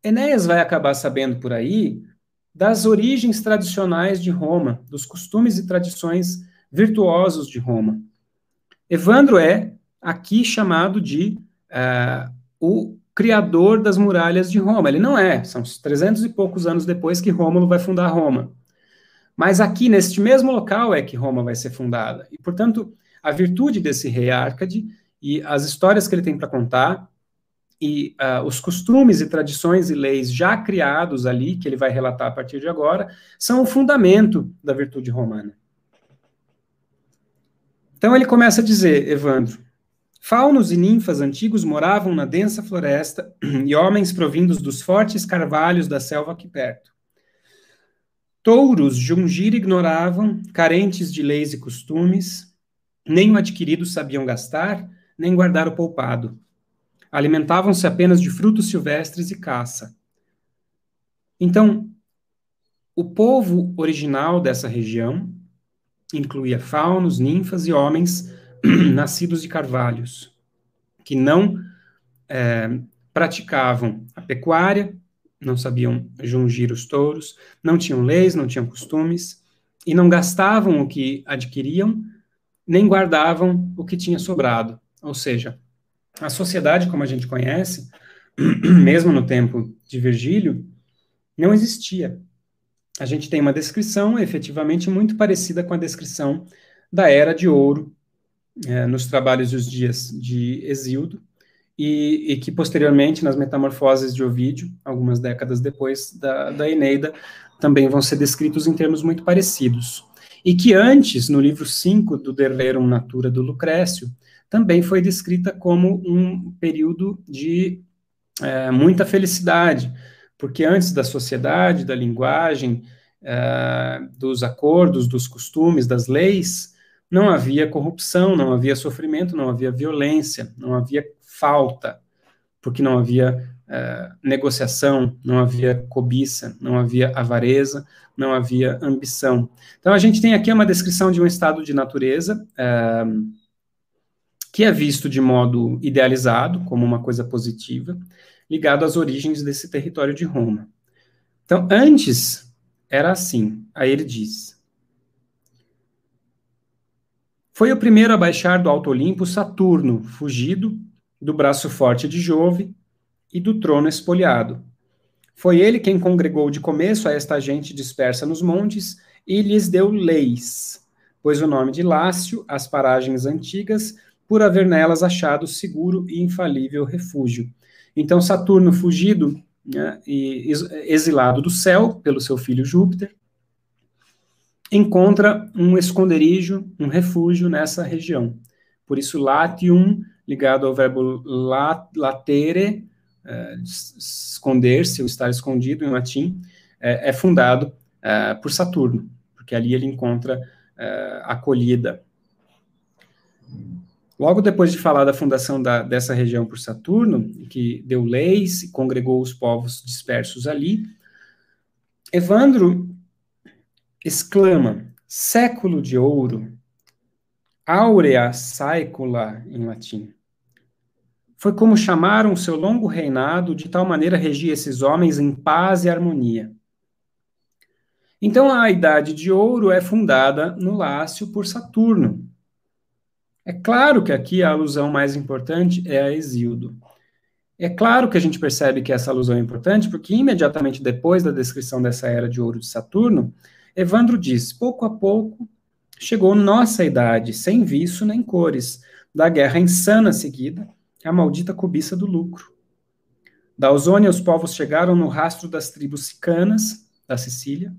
Enéas vai acabar sabendo por aí das origens tradicionais de Roma, dos costumes e tradições virtuosos de Roma. Evandro é aqui chamado de uh, o criador das muralhas de Roma. Ele não é, são 300 e poucos anos depois que Rômulo vai fundar Roma. Mas aqui, neste mesmo local, é que Roma vai ser fundada. E, portanto, a virtude desse rei Árcade e as histórias que ele tem para contar e uh, os costumes e tradições e leis já criados ali, que ele vai relatar a partir de agora, são o fundamento da virtude romana. Então ele começa a dizer, Evandro, Faunos e ninfas antigos moravam na densa floresta (clears throat) e homens provindos dos fortes carvalhos da selva aqui perto. Touros Jungir ignoravam, carentes de leis e costumes, nem o adquirido sabiam gastar, nem guardar o poupado. Alimentavam-se apenas de frutos silvestres e caça. Então, o povo original dessa região incluía faunos, ninfas e homens (clears throat) nascidos de carvalhos, que não é, praticavam a pecuária, não sabiam jungir os touros, não tinham leis, não tinham costumes, e não gastavam o que adquiriam, nem guardavam o que tinha sobrado. Ou seja, a sociedade como a gente conhece, (clears throat) mesmo no tempo de Virgílio, não existia. A gente tem uma descrição efetivamente muito parecida com a descrição da Era de Ouro é, nos trabalhos dos dias de Exildo, e, e, que posteriormente, nas metamorfoses de Ovídio, algumas décadas depois da, da Eneida, também vão ser descritos em termos muito parecidos. E que antes, no livro 5 do De Rerum Natura do Lucrécio, também foi descrita como um período de é, muita felicidade, porque antes da sociedade, da linguagem, é, dos acordos, dos costumes, das leis, não havia corrupção, não havia sofrimento, não havia violência, não havia falta. porque não havia uh, negociação, não havia cobiça, não havia avareza, não havia ambição. Então, a gente tem aqui uma descrição de um estado de natureza uh, que é visto de modo idealizado, como uma coisa positiva, ligado às origens desse território de Roma. Então, antes era assim. Aí ele diz: Foi o primeiro a baixar do Alto Olimpo Saturno, fugido do braço forte de Jove e do trono espoliado. Foi ele quem congregou de começo a esta gente dispersa nos montes e lhes deu leis, pois o nome de Lácio às paragens antigas, por haver nelas achado seguro e infalível refúgio. Então Saturno, fugido né, e exilado do céu pelo seu filho Júpiter, encontra um esconderijo, um refúgio nessa região. Por isso, latium, ligado ao verbo latere, é, esconder-se ou estar escondido em latim, é, é fundado é, por Saturno, porque ali ele encontra é, acolhida. Logo depois de falar da fundação da, dessa região por Saturno, que deu leis e congregou os povos dispersos ali, Evandro exclama: século de ouro, aurea saecula em latim. Foi como chamaram seu longo reinado, de tal maneira regia esses homens em paz e harmonia. Então a Idade de Ouro é fundada no Lácio por Saturno. É claro que aqui a alusão mais importante é a Exildo. É claro que a gente percebe que essa alusão é importante, porque imediatamente depois da descrição dessa era de ouro de Saturno, Evandro diz: pouco a pouco chegou nossa idade, sem viço nem cores, da guerra insana seguida, a maldita cobiça do lucro. Da Ausônia, os povos chegaram no rastro das tribos sicanas, da Sicília,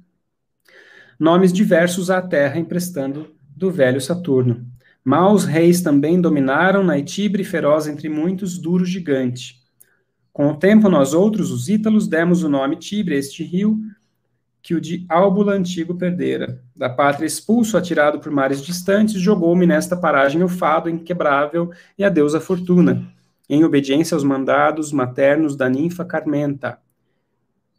nomes diversos à terra emprestando do velho Saturno. Maus reis também dominaram na Etibre feroz entre muitos, duro gigante. Com o tempo, nós outros, os ítalos, demos o nome Tibre a este rio, que o de Álbula antigo perdera. Da pátria expulso, atirado por mares distantes, jogou-me nesta paragem o fado inquebrável e a deusa Fortuna, em obediência aos mandados maternos da ninfa Carmenta,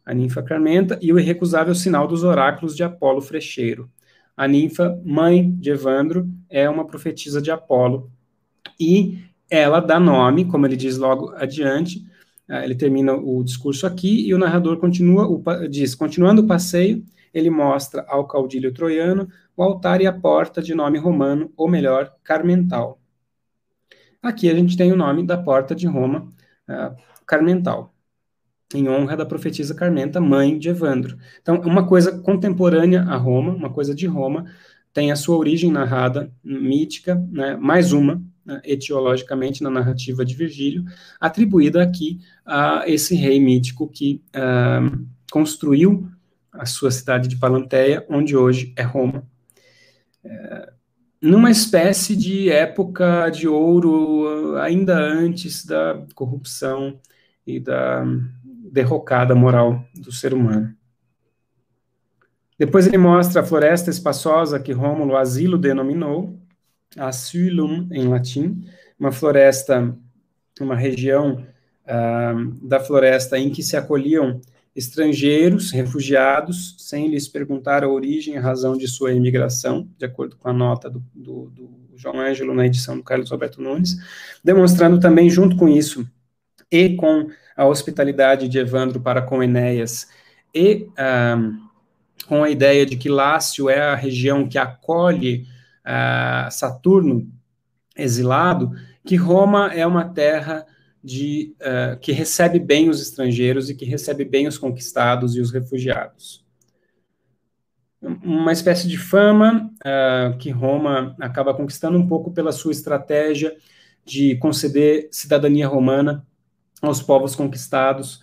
a ninfa Carmenta e o irrecusável sinal dos oráculos de Apolo Frecheiro. A ninfa, mãe de Evandro, é uma profetisa de Apolo e ela dá nome, como ele diz logo adiante, ele termina o discurso aqui e o narrador continua, o, diz, continuando o passeio, ele mostra ao caudilho troiano o altar e a porta de nome romano, ou melhor, Carmental. Aqui a gente tem o nome da porta de Roma, uh, Carmental, em honra da profetisa Carmenta, mãe de Evandro. Então, uma coisa contemporânea a Roma, uma coisa de Roma, tem a sua origem narrada, mítica, né, mais uma, etiologicamente na narrativa de Virgílio, atribuída aqui a esse rei mítico que uh, construiu a sua cidade de Palanteia, onde hoje é Roma. É, numa espécie de época de ouro, ainda antes da corrupção e da derrocada moral do ser humano. Depois ele mostra a floresta espaçosa que Rômulo Asilo denominou, asylum em latim, uma floresta, uma região uh, da floresta em que se acolhiam estrangeiros, refugiados, sem lhes perguntar a origem e razão de sua imigração, de acordo com a nota do, do, do João Ângelo na edição do Carlos Alberto Nunes, demonstrando também, junto com isso, e com a hospitalidade de Evandro para com Enéas, e uh, com a ideia de que Lácio é a região que acolhe uh, Saturno exilado, que Roma é uma terra de, uh, que recebe bem os estrangeiros e que recebe bem os conquistados e os refugiados. Uma espécie de fama uh, que Roma acaba conquistando um pouco pela sua estratégia de conceder cidadania romana aos povos conquistados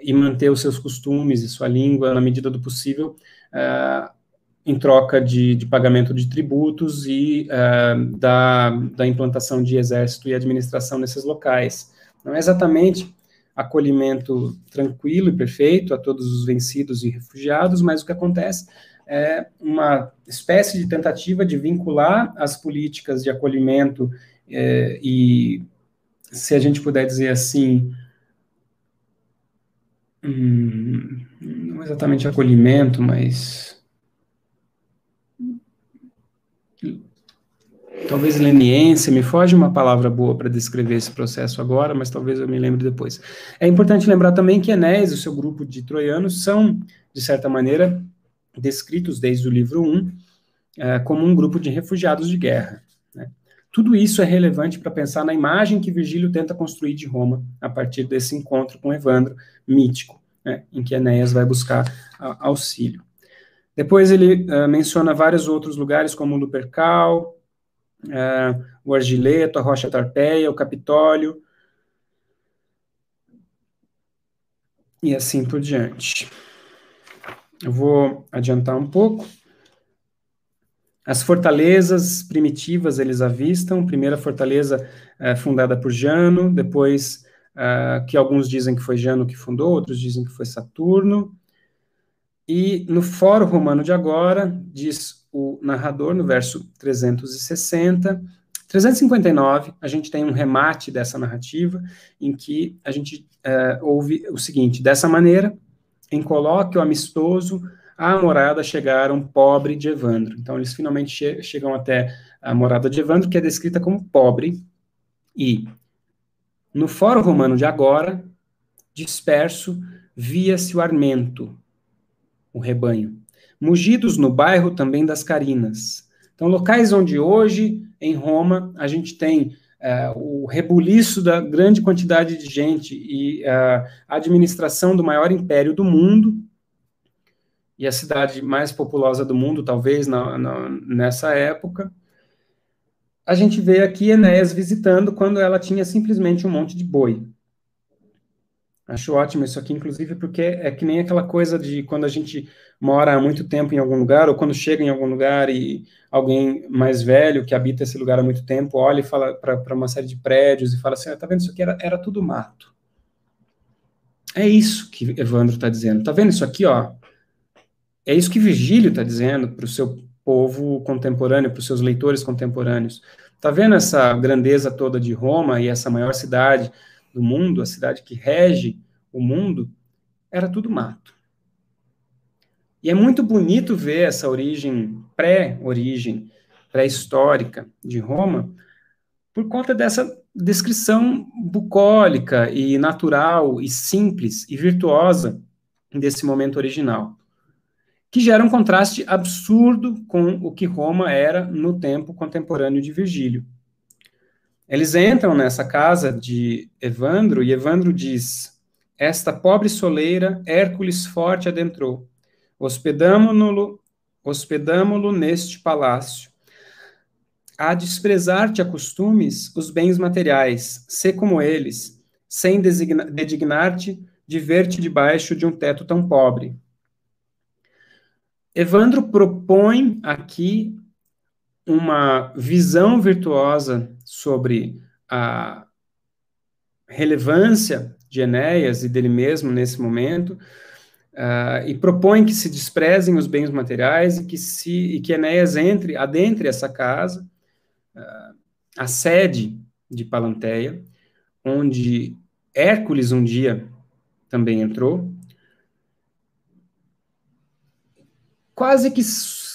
e manter os seus costumes e sua língua na medida do possível, uh, em troca de, de pagamento de tributos e uh, da, da implantação de exército e administração nesses locais. Não é exatamente acolhimento tranquilo e perfeito a todos os vencidos e refugiados, mas o que acontece é uma espécie de tentativa de vincular as políticas de acolhimento eh, e, se a gente puder dizer assim, hum, não exatamente acolhimento, mas talvez leniência, me foge uma palavra boa para descrever esse processo agora, mas talvez eu me lembre depois. É importante lembrar também que Enéas e o seu grupo de troianos são, de certa maneira, descritos desde o livro 1 é, como um grupo de refugiados de guerra. Né? Tudo isso é relevante para pensar na imagem que Virgílio tenta construir de Roma a partir desse encontro com Evandro mítico, né, em que Enéas vai buscar auxílio. Depois ele uh, menciona vários outros lugares, como Lupercal, uh, o Argileto, a Rocha Tarpeia, o Capitólio, e assim por diante. Eu vou adiantar um pouco. As fortalezas primitivas eles avistam. Primeira fortaleza é, fundada por Jano, depois uh, que alguns dizem que foi Jano que fundou, outros dizem que foi Saturno. E no Fórum Romano de agora, diz o narrador no verso 360, 359, a gente tem um remate dessa narrativa, em que a gente uh, ouve o seguinte: dessa maneira, em colóquio amistoso, à morada chegaram pobre de Evandro. Então, eles finalmente che chegam até a morada de Evandro, que é descrita como pobre, e no fórum romano de agora, disperso, via-se o armento, o rebanho. Mugidos no bairro também das Carinas. Então, locais onde hoje, em Roma, a gente tem uh, o rebuliço da grande quantidade de gente e uh, a administração do maior império do mundo, e a cidade mais populosa do mundo, talvez, na, na, nessa época. A gente vê aqui Enéas visitando quando ela tinha simplesmente um monte de boi. Acho ótimo isso aqui, inclusive, porque é que nem aquela coisa de quando a gente mora há muito tempo em algum lugar, ou quando chega em algum lugar e alguém mais velho que habita esse lugar há muito tempo olha e fala para uma série de prédios e fala assim: ah, tá vendo isso aqui? Era, era tudo mato. É isso que Evandro está dizendo. Tá vendo isso aqui, ó? É isso que Virgílio está dizendo para o seu povo contemporâneo, para os seus leitores contemporâneos. Está vendo essa grandeza toda de Roma e essa maior cidade do mundo, a cidade que rege o mundo? Era tudo mato. E é muito bonito ver essa origem, pré-origem, pré-histórica de Roma, por conta dessa descrição bucólica e natural e simples e virtuosa desse momento original que gera um contraste absurdo com o que Roma era no tempo contemporâneo de Virgílio. Eles entram nessa casa de Evandro e Evandro diz: Esta pobre soleira Hércules forte adentrou. Hospedamo-lo hospedamo neste palácio. A desprezar-te a costumes os bens materiais, ser como eles, sem dedignar-te de ver-te debaixo de um teto tão pobre. Evandro propõe aqui uma visão virtuosa sobre a relevância de Enéas e dele mesmo nesse momento, uh, e propõe que se desprezem os bens materiais e que, se, e que Enéas entre, adentre essa casa, uh, a sede de Palanteia, onde Hércules um dia também entrou, quase que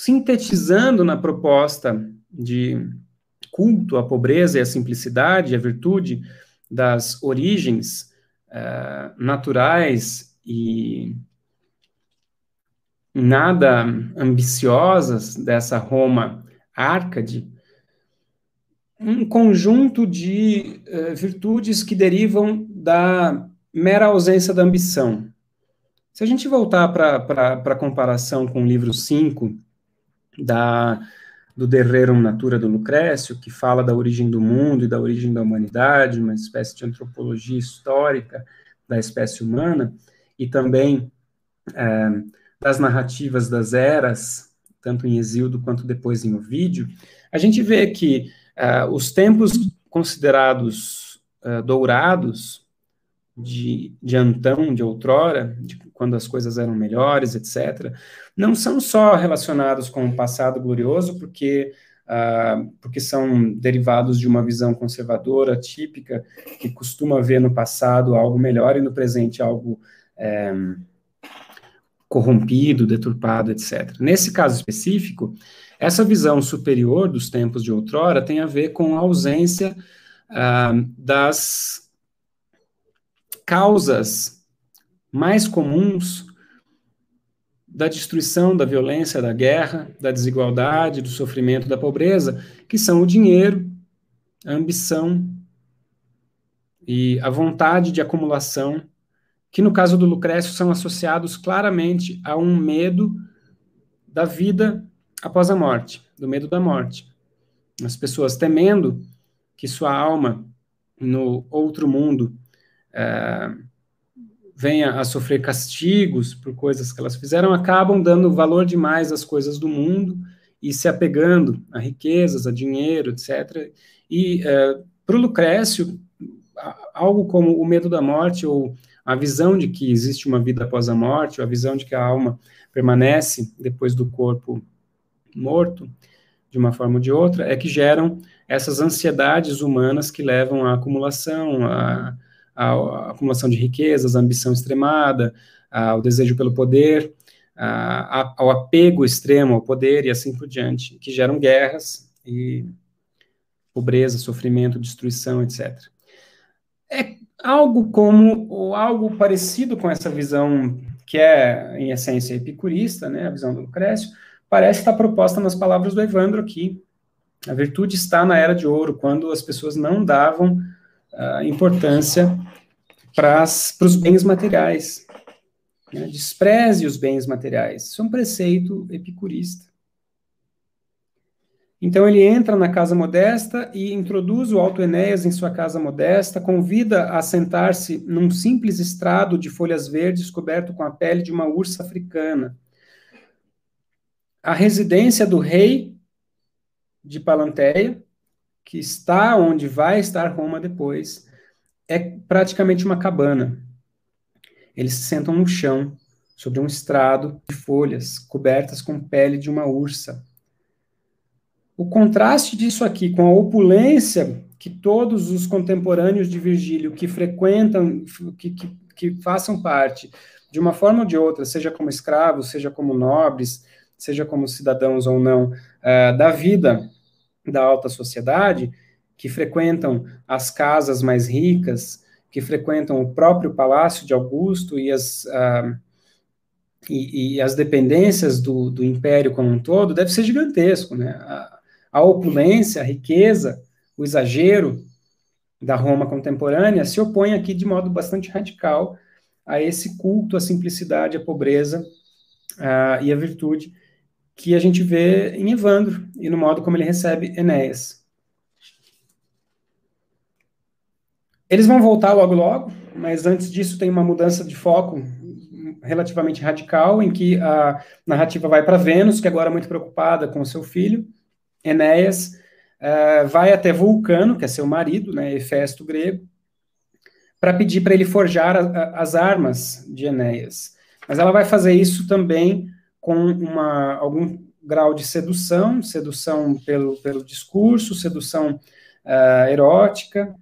sintetizando na proposta de culto à pobreza e à simplicidade, à virtude das origens uh, naturais e nada ambiciosas dessa Roma árcade, um conjunto de uh, virtudes que derivam da mera ausência da ambição, se a gente voltar para a comparação com o livro 5 da, do De Rerum Natura do Lucrécio, que fala da origem do mundo e da origem da humanidade, uma espécie de antropologia histórica da espécie humana, e também é, das narrativas das eras, tanto em Exildo quanto depois em Ovídio, a gente vê que é, os tempos considerados é, dourados de, de antão, de outrora, de quando as coisas eram melhores, etc., não são só relacionados com o passado glorioso, porque, uh, porque são derivados de uma visão conservadora, típica, que costuma ver no passado algo melhor e no presente algo é, corrompido, deturpado, etc. Nesse caso específico, essa visão superior dos tempos de outrora tem a ver com a ausência ah, das causas mais comuns da destruição, da violência, da guerra, da desigualdade, do sofrimento, da pobreza, que são o dinheiro, a ambição e a vontade de acumulação, que no caso do Lucrécio são associados claramente a um medo da vida após a morte, do medo da morte. As pessoas temendo que sua alma no outro mundo é, venha a sofrer castigos por coisas que elas fizeram, acabam dando valor demais às coisas do mundo e se apegando a riquezas, a dinheiro, etc. E é, para o Lucrécio, algo como o medo da morte ou a visão de que existe uma vida após a morte, ou a visão de que a alma permanece depois do corpo morto, de uma forma ou de outra, é que geram essas ansiedades humanas que levam à acumulação, à, à acumulação de riquezas, à ambição extremada, ao desejo pelo poder, ao apego extremo ao poder e assim por diante, que geram guerras e pobreza, sofrimento, destruição, etc. É algo como, ou algo parecido com essa visão que é, em essência, epicurista, né, a visão do Lucrécio, parece estar proposta nas palavras do Evandro aqui. A virtude está na era de ouro, quando as pessoas não davam uh, importância para os bens materiais. Né? Despreze os bens materiais. Isso é um preceito epicurista. Então ele entra na casa modesta e introduz o Alto Enéas em sua casa modesta, convida a sentar-se num simples estrado de folhas verdes coberto com a pele de uma ursa africana. A residência do rei de Palanteia, que está onde vai estar Roma depois, é praticamente uma cabana. Eles se sentam no chão, sobre um estrado de folhas cobertas com pele de uma ursa. O contraste disso aqui com a opulência que todos os contemporâneos de Virgílio que frequentam, que, que, que façam parte, de uma forma ou de outra, seja como escravos, seja como nobres, seja como cidadãos ou não, uh, da vida da alta sociedade, que frequentam as casas mais ricas, que frequentam o próprio palácio de Augusto e as, uh, e, e, as dependências do, do império como um todo, deve ser gigantesco, né? A, a opulência, a riqueza, o exagero da Roma contemporânea se opõe aqui de modo bastante radical a esse culto à simplicidade, à pobreza uh, e à virtude que a gente vê em Evandro e no modo como ele recebe Enéas. Eles vão voltar logo logo, mas antes disso tem uma mudança de foco relativamente radical, em que a narrativa vai para Vênus, que agora é muito preocupada com seu filho, Enéas uh, vai até Vulcano, que é seu marido, né, Hefesto grego, para pedir para ele forjar a, a, as armas de Enéas. Mas ela vai fazer isso também com uma, algum grau de sedução, sedução pelo, pelo discurso, sedução uh, erótica.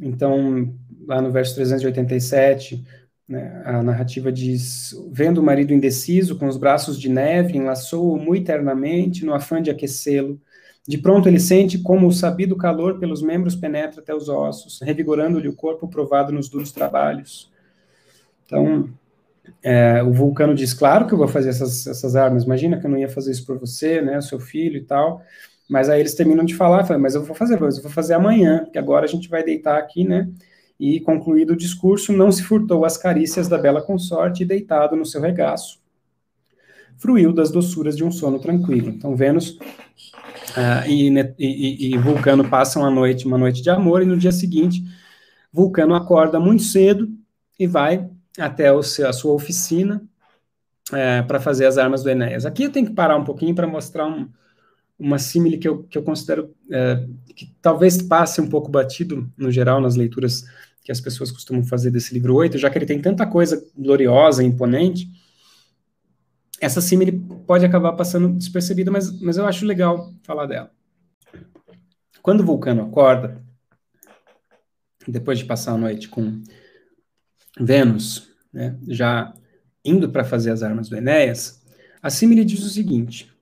Então, lá no verso 387, né, a narrativa diz: Vendo o marido indeciso, com os braços de neve, enlaçou-o muito ternamente, no afã de aquecê-lo. De pronto ele sente como o sabido calor pelos membros penetra até os ossos, revigorando-lhe o corpo provado nos duros trabalhos. Então, é, o vulcano diz: Claro que eu vou fazer essas, essas armas, imagina que eu não ia fazer isso por você, né, seu filho e tal. Mas aí eles terminam de falar, falam, mas eu vou fazer, mas eu vou fazer amanhã, que agora a gente vai deitar aqui, né? e, concluído o discurso, não se furtou às carícias da bela consorte e, deitado no seu regaço, fruiu das doçuras de um sono tranquilo. Então, Vênus uh, e, e, e, Vulcano passam a noite, uma noite de amor, e no dia seguinte, Vulcano acorda muito cedo e vai até o a sua oficina uh, para fazer as armas do Enéas. Aqui eu tenho que parar um pouquinho para mostrar um, uma símile que eu, que eu considero uh, que talvez passe um pouco batido, no geral, nas leituras que as pessoas costumam fazer desse livro 8, já que ele tem tanta coisa gloriosa e imponente, essa símile pode acabar passando despercebida, mas, mas eu acho legal falar dela. Quando o Vulcano acorda, depois de passar a noite com Vênus, né, já indo para fazer as armas do Enéas, a símile diz o seguinte: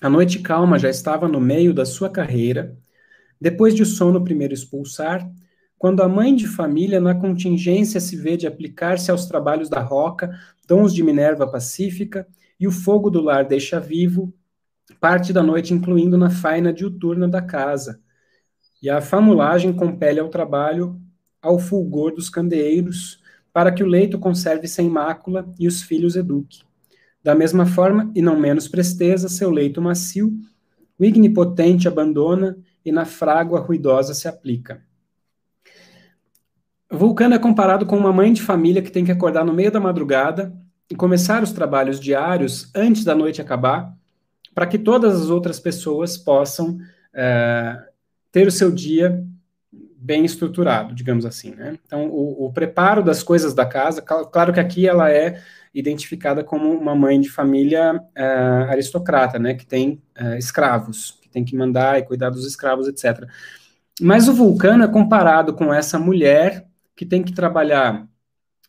a noite calma já estava no meio da sua carreira, depois de o sono primeiro expulsar, quando a mãe de família, na contingência, se vê de aplicar-se aos trabalhos da roca, dons de Minerva pacífica, e o fogo do lar deixa vivo, parte da noite incluindo na faina diuturna da casa. E a famulagem compele ao trabalho ao fulgor dos candeeiros, para que o leito conserve sem mácula e os filhos eduque. Da mesma forma, e não menos presteza, seu leito macio, o ignipotente abandona e na frágua ruidosa se aplica. Vulcano é comparado com uma mãe de família que tem que acordar no meio da madrugada e começar os trabalhos diários antes da noite acabar, para que todas as outras pessoas possam é, ter o seu dia bem estruturado, digamos assim. Né? Então, o, o, preparo das coisas da casa, claro que aqui ela é identificada como uma mãe de família é, aristocrata, né, que tem é, escravos, que tem que mandar e cuidar dos escravos, etc. Mas o vulcano é comparado com essa mulher que tem que trabalhar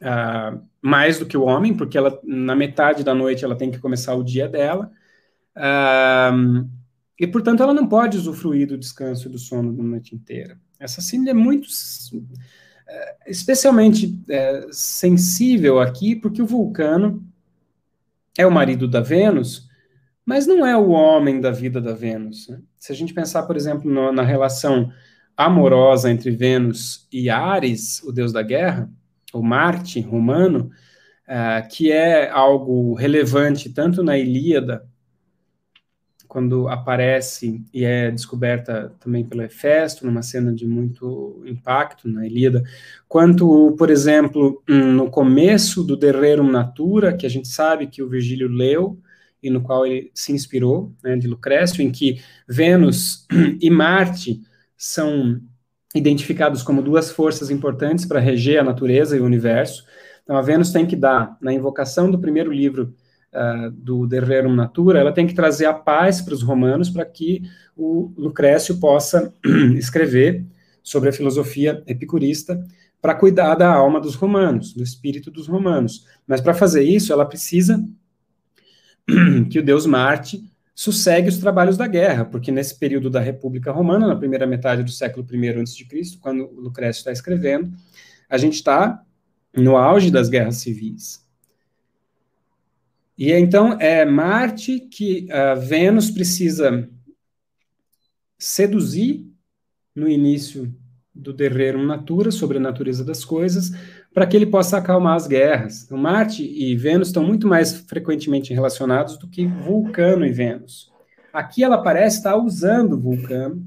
uh, mais do que o homem, porque ela na metade da noite ela tem que começar o dia dela. Uh, e, portanto, ela não pode usufruir do descanso e do sono da noite inteira. Essa síndrome é muito, é, especialmente é, sensível aqui, porque o vulcano é o marido da Vênus, mas não é o homem da vida da Vênus. Né? Se a gente pensar, por exemplo, no, na relação amorosa entre Vênus e Ares, o deus da guerra, o Marte romano, uh, que é algo relevante tanto na Ilíada, quando aparece e é descoberta também pelo Hefesto, numa cena de muito impacto na Ilíada, quanto, por exemplo, no começo do De Rerum Natura, que a gente sabe que o Virgílio leu, e no qual ele se inspirou, né, de Lucrécio, em que Vênus (clears throat) e Marte são identificados como duas forças importantes para reger a natureza e o universo. Então, a Vênus tem que dar, na invocação do primeiro livro uh, do De Rerum Natura, ela tem que trazer a paz para os romanos para que o Lucrécio possa (clears throat) escrever sobre a filosofia epicurista para cuidar da alma dos romanos, do espírito dos romanos. Mas para fazer isso, ela precisa (clears throat) que o deus Marte sossegue os trabalhos da guerra, porque nesse período da República Romana, na primeira metade do século I a.C., quando Lucrécio está escrevendo, a gente está no auge das guerras civis. E então é Marte que uh, Vênus precisa seduzir no início do Rerum Natura, sobre a natureza das coisas, para que ele possa acalmar as guerras. Então, Marte e Vênus estão muito mais frequentemente relacionados do que Vulcano e Vênus. Aqui ela parece estar usando Vulcano,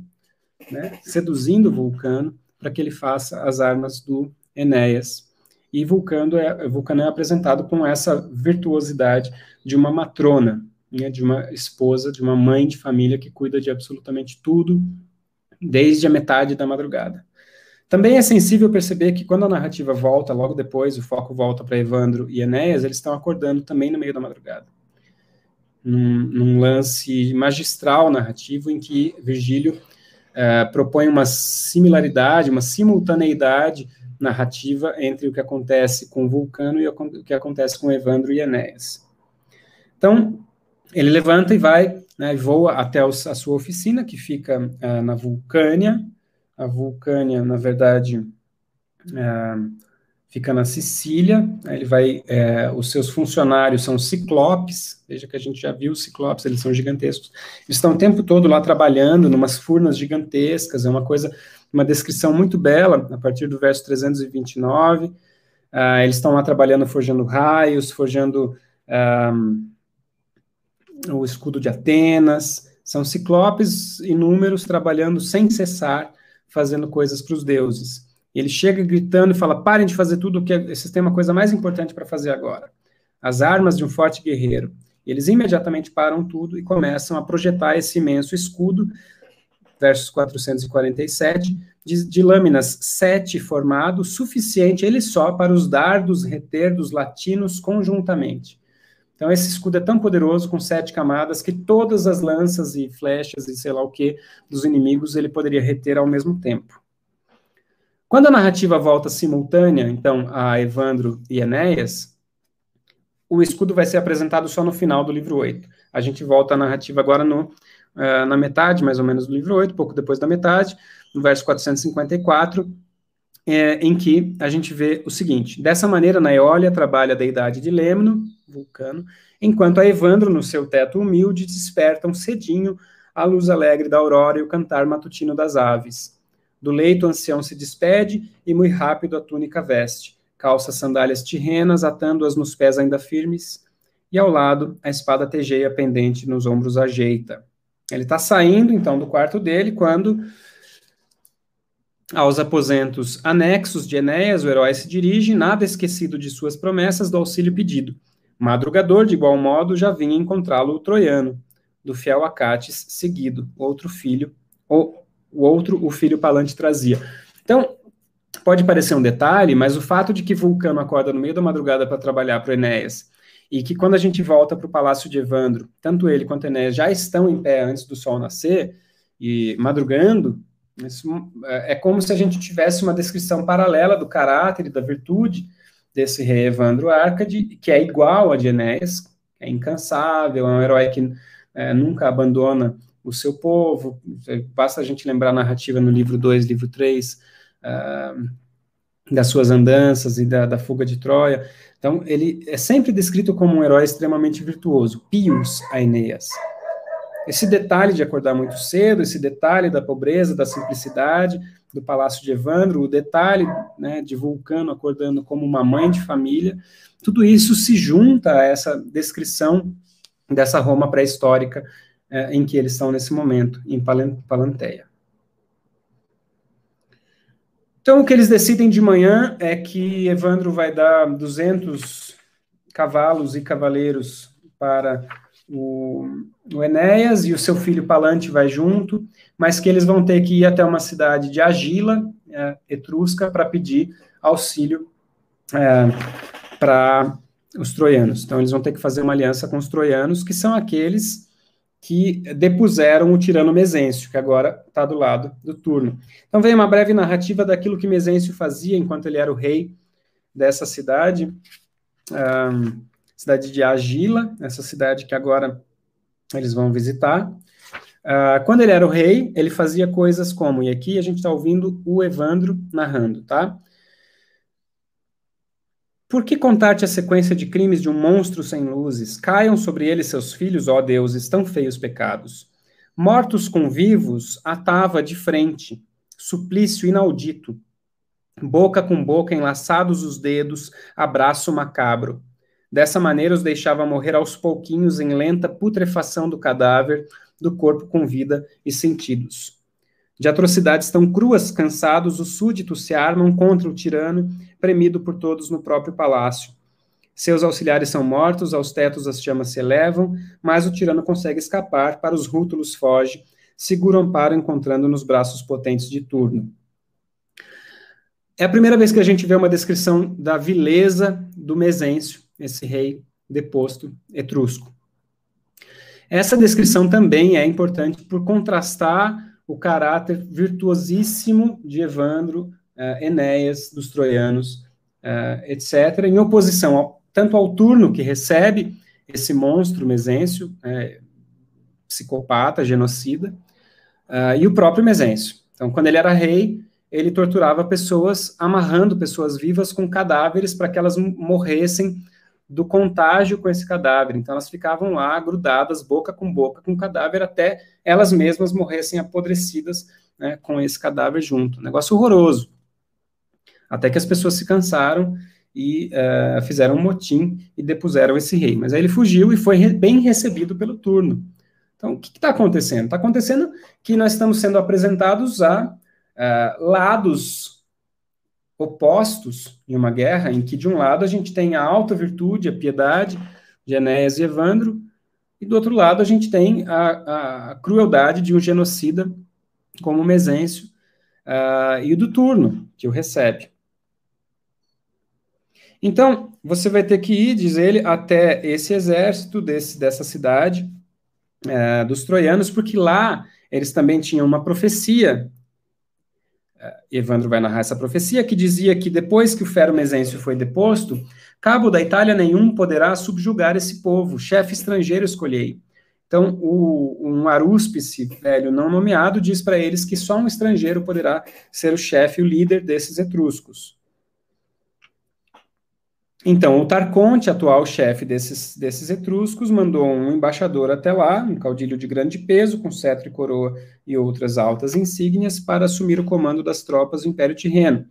né, seduzindo Vulcano, para que ele faça as armas do Enéas. E Vulcano é, Vulcano é apresentado com essa virtuosidade de uma matrona, né, de uma esposa, de uma mãe de família que cuida de absolutamente tudo, desde a metade da madrugada. Também é sensível perceber que quando a narrativa volta, logo depois, o foco volta para Evandro e Enéas, eles estão acordando também no meio da madrugada. Num, num lance magistral narrativo em que Virgílio uh, propõe uma similaridade, uma simultaneidade narrativa entre o que acontece com Vulcano e o que acontece com Evandro e Enéas. Então, ele levanta e vai, né, voa até a sua oficina, que fica uh, na Vulcânia, a Vulcânia, na verdade, é, fica na Sicília. Ele vai, é, os seus funcionários são ciclopes. Veja que a gente já viu os ciclopes, eles são gigantescos. Eles estão o tempo todo lá trabalhando, numas furnas gigantescas. É uma coisa, uma descrição muito bela a partir do verso 329. Uh, ah, eles estão lá trabalhando, forjando raios, forjando um, ah, o escudo de Atenas. São ciclopes inúmeros trabalhando sem cessar fazendo coisas para os deuses. Ele chega gritando e fala: parem de fazer tudo que esse tem uma coisa mais importante para fazer agora. As armas de um forte guerreiro. Eles imediatamente param tudo e começam a projetar esse imenso escudo, versos 447, de, de lâminas sete formado, suficiente ele só para os dardos reter dos latinos conjuntamente. Então, esse escudo é tão poderoso, com sete camadas, que todas as lanças e flechas e sei lá o que dos inimigos ele poderia reter ao mesmo tempo. Quando a narrativa volta simultânea, então, a Evandro e Enéas, o escudo vai ser apresentado só no final do livro 8. A gente volta à narrativa agora no, uh, na metade, mais ou menos, do livro 8, pouco depois da metade, no verso 454, é, em que a gente vê o seguinte: dessa maneira, na Eólia trabalha a deidade de Lemno, Vulcano, enquanto a Evandro, no seu teto humilde, despertam cedinho a luz alegre da aurora e o cantar matutino das aves. Do leito o ancião se despede e muito rápido a túnica veste, calça sandálias tirrenas, atando-as nos pés ainda firmes, e ao lado a espada tegeia pendente nos ombros ajeita. Ele está saindo então do quarto dele quando aos aposentos anexos de Enéas, o herói se dirige, nada esquecido de suas promessas do auxílio pedido. Madrugador, de igual modo, já vinha encontrá-lo o troiano, do fiel Acates seguido, outro filho, ou o outro o filho Palante trazia. Então, pode parecer um detalhe, mas o fato de que Vulcano acorda no meio da madrugada para trabalhar para Enéas, e que quando a gente volta para o palácio de Evandro, tanto ele quanto Enéas já estão em pé antes do sol nascer, e madrugando, isso é, é como se a gente tivesse uma descrição paralela do caráter e da virtude desse rei Evandro Arcade, que é igual a de Enéas, é incansável, é um herói que é, nunca abandona o seu povo. Basta a gente lembrar a narrativa no livro 2, livro 3, uh, ah, das suas andanças e da, da, fuga de Troia. Então, ele é sempre descrito como um herói extremamente virtuoso, pius Aeneas. Esse detalhe de acordar muito cedo, esse detalhe da pobreza, da simplicidade do palácio de Evandro, o detalhe né, de Vulcano acordando como uma mãe de família, tudo isso se junta a essa descrição dessa Roma pré-histórica é, em que eles estão nesse momento, em Palanteia. Então, o que eles decidem de manhã é que Evandro vai dar 200 cavalos e cavaleiros para o, o Enéas e o seu filho Palante vai junto, mas que eles vão ter que ir até uma cidade de Agila, é, etrusca, para pedir auxílio é, para os troianos. Então, eles vão ter que fazer uma aliança com os troianos, que são aqueles que depuseram o tirano Mesêncio, que agora está do lado do turno. Então, vem uma breve narrativa daquilo que Mesêncio fazia enquanto ele era o rei dessa cidade. Um, cidade de Agila, essa cidade que agora eles vão visitar. Uh, quando ele era o rei, ele fazia coisas como, e aqui a gente está ouvindo o Evandro narrando, tá? Por que contar-te a sequência de crimes de um monstro sem luzes? Caiam sobre ele seus filhos, ó deuses, tão feios pecados. Mortos com vivos, atava de frente, suplício inaudito. Boca com boca, enlaçados os dedos, abraço macabro. Dessa maneira, os deixava morrer aos pouquinhos em lenta putrefação do cadáver, do corpo com vida e sentidos. De atrocidades tão cruas, cansados, os súditos se armam contra o tirano, premido por todos no próprio palácio. Seus auxiliares são mortos, aos tetos as chamas se elevam, mas o tirano consegue escapar, para os rútulos foge, seguro amparo encontrando nos braços potentes de turno. É a primeira vez que a gente vê uma descrição da vileza do Mesêncio, esse rei deposto etrusco. Essa descrição também é importante por contrastar o caráter virtuosíssimo de Evandro, uh, Enéas, dos troianos, uh, eh, etc., em oposição ao, tanto ao turno que recebe esse monstro Mesêncio, é, psicopata, genocida, uh, e o próprio Mesêncio. Então, quando ele era rei, ele torturava pessoas, amarrando pessoas vivas com cadáveres para que elas morressem do contágio com esse cadáver. Então elas ficavam lá grudadas, boca com boca, com o cadáver, até elas mesmas morressem apodrecidas né, com esse cadáver junto. negócio horroroso. Até que as pessoas se cansaram e uh, fizeram um motim e depuseram esse rei. Mas aí ele fugiu e foi re bem recebido pelo turno. Então, o que está acontecendo? Está acontecendo que nós estamos sendo apresentados a uh, lados opostos em uma guerra em que, de um lado, a gente tem a alta virtude, a piedade de Enéas e Evandro, e do outro lado, a gente tem a, a crueldade de um genocida como Mesêncio uh, e do turno, que o recebe. Então, você vai ter que ir, diz ele, até esse exército desse, dessa cidade uh, dos troianos, porque lá eles também tinham uma profecia Evandro vai narrar essa profecia, que dizia que depois que o Fero Mesêncio foi deposto, cabo da Itália nenhum poderá subjugar esse povo, chefe estrangeiro escolhei. Então, o, um arúspice velho não nomeado diz para eles que só um estrangeiro poderá ser o chefe, o líder desses etruscos. Então, o Tarconte, atual chefe desses, desses etruscos, mandou um embaixador até lá, um caudilho de grande peso, com cetro e coroa e outras altas insígnias, para assumir o comando das tropas do Império Tirreno.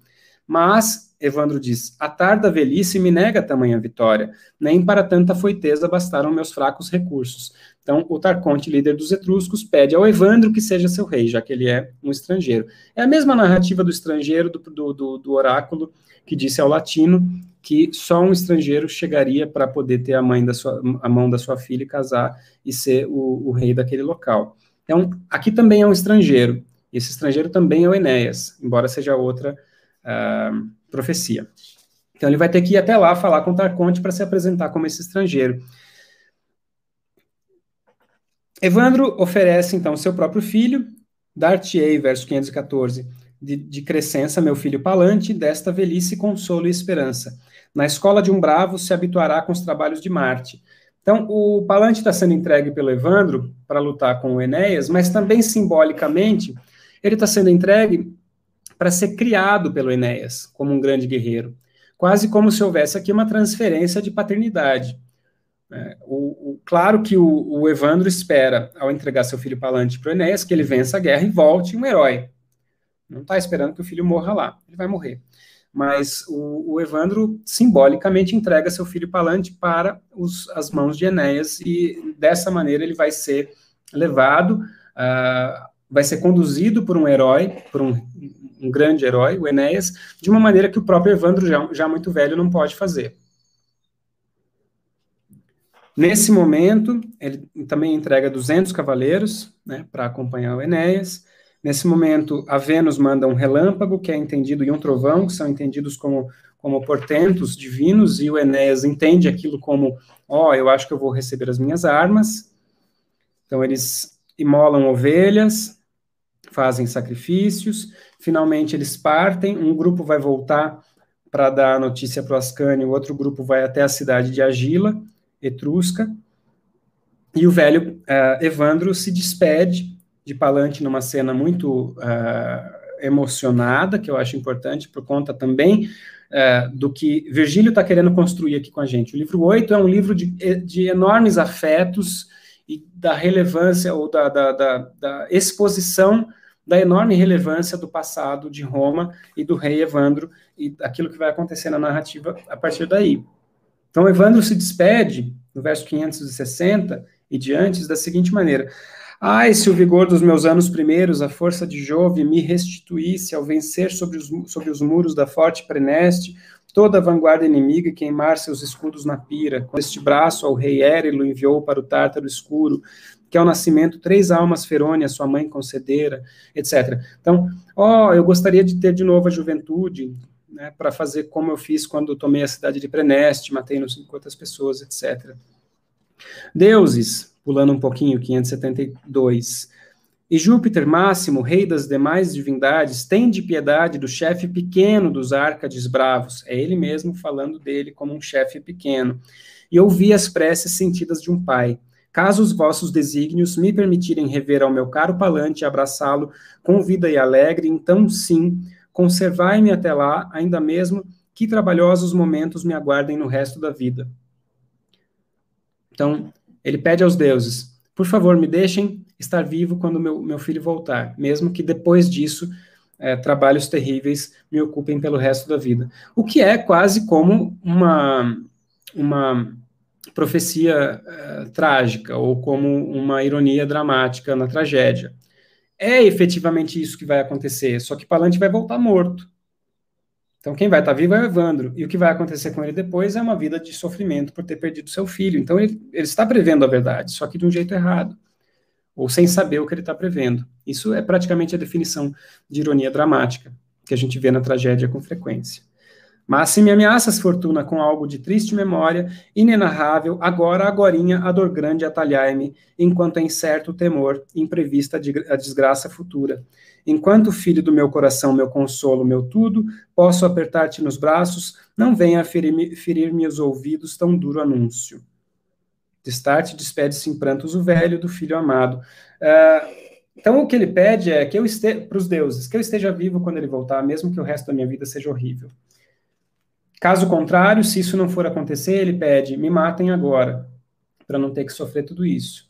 Mas, Evandro diz, a tarda velhice me nega tamanha vitória, nem para tanta foiteza bastaram meus fracos recursos. Então, o Tarconte, líder dos etruscos, pede ao Evandro que seja seu rei, já que ele é um estrangeiro. É a mesma narrativa do estrangeiro, do, do, do oráculo, que disse ao latino que só um estrangeiro chegaria para poder ter a, mãe da sua, a mão da sua filha e casar e ser o, o rei daquele local. Então, aqui também é um estrangeiro. E esse estrangeiro também é o Enéas, embora seja outra uh, profecia. Então, ele vai ter que ir até lá falar com Tarconte para se apresentar como esse estrangeiro. Evandro oferece, então, seu próprio filho, dar-te-ei, verso 514, de, de crescença, meu filho Palante, desta velhice, consolo e esperança. Na escola de um bravo se habituará com os trabalhos de Marte. Então, o Palante está sendo entregue pelo Evandro para lutar com o Enéas, mas também simbolicamente, ele está sendo entregue para ser criado pelo Enéas como um grande guerreiro. Quase como se houvesse aqui uma transferência de paternidade. É, o, o, claro que o, o, Evandro espera, ao entregar seu filho Palante para o Enéas, que ele vença a guerra e volte um herói. Não está esperando que o filho morra lá, ele vai morrer. Mas o, o Evandro simbolicamente entrega seu filho Palante para os, as mãos de Enéas e dessa maneira ele vai ser levado, uh, vai ser conduzido por um herói, por um, um grande herói, o Enéas, de uma maneira que o próprio Evandro, já, já muito velho, não pode fazer. Nesse momento, ele também entrega 200 cavaleiros né, para acompanhar o Enéas. Nesse momento, a Vênus manda um relâmpago, que é entendido, e um trovão, que são entendidos como, como portentos divinos, e o Enéas entende aquilo como: ó, oh, eu acho que eu vou receber as minhas armas. Então, eles imolam ovelhas, fazem sacrifícios, finalmente eles partem, um grupo vai voltar para dar a notícia para o Ascânio, outro grupo vai até a cidade de Agila, etrusca, e o velho uh, Evandro se despede de Palante numa cena muito uh, emocionada, que eu acho importante, por conta também uh, do que Virgílio está querendo construir aqui com a gente. O livro 8 é um livro de, de enormes afetos e da relevância ou da, da, da, da exposição da enorme relevância do passado de Roma e do rei Evandro e daquilo que vai acontecer na narrativa a partir daí. Então, Evandro se despede, no verso 560 e diante, da seguinte maneira: Ai, se o vigor dos meus anos primeiros, a força de Jove, me restituísse ao vencer sobre os, sobre os muros da forte Preneste, toda a vanguarda inimiga e queimar seus escudos na pira. Com este braço ao rei Érilo enviou para o Tártaro escuro, que ao nascimento três almas ferônias sua mãe concedera, etc. Então, ó, oh, eu gostaria de ter de novo a juventude, né, para fazer como eu fiz quando tomei a cidade de Preneste, matei não sei quantas pessoas, etc. Deuses, pulando um pouquinho, 572. E Júpiter Máximo, rei das demais divindades, tem de piedade do chefe pequeno dos Árcades bravos. É ele mesmo falando dele como um chefe pequeno. E ouvi as preces sentidas de um pai. Caso os vossos desígnios me permitirem rever ao meu caro palante e abraçá-lo com vida e alegre, então sim, Conservai-me até lá, ainda mesmo que trabalhosos momentos me aguardem no resto da vida. Então, ele pede aos deuses: por favor, me deixem estar vivo quando meu, meu filho voltar, mesmo que depois disso é, trabalhos terríveis me ocupem pelo resto da vida. O que é quase como uma, uma profecia é, trágica, ou como uma ironia dramática na tragédia é efetivamente isso que vai acontecer, só que Palante vai voltar morto. Então, quem vai estar vivo é o Evandro, e o que vai acontecer com ele depois é uma vida de sofrimento por ter perdido seu filho. Então, ele, ele está prevendo a verdade, só que de um jeito errado, ou sem saber o que ele está prevendo. Isso é praticamente a definição de ironia dramática que a gente vê na tragédia com frequência. Mas se me ameaças, fortuna, com algo de triste memória, inenarrável, agora, agorinha, a dor grande atalhai-me, enquanto é incerto o temor, imprevista a desgraça futura. Enquanto filho do meu coração, meu consolo, meu tudo, posso apertar-te nos braços, não venha ferir-me ferir os ouvidos tão duro anúncio. Destarte, despede-se em prantos o velho do filho amado. Uh, então, o que ele pede é que eu esteja, para os deuses, que eu esteja vivo quando ele voltar, mesmo que o resto da minha vida seja horrível. Caso contrário, se isso não for acontecer, ele pede: me matem agora, para não ter que sofrer tudo isso.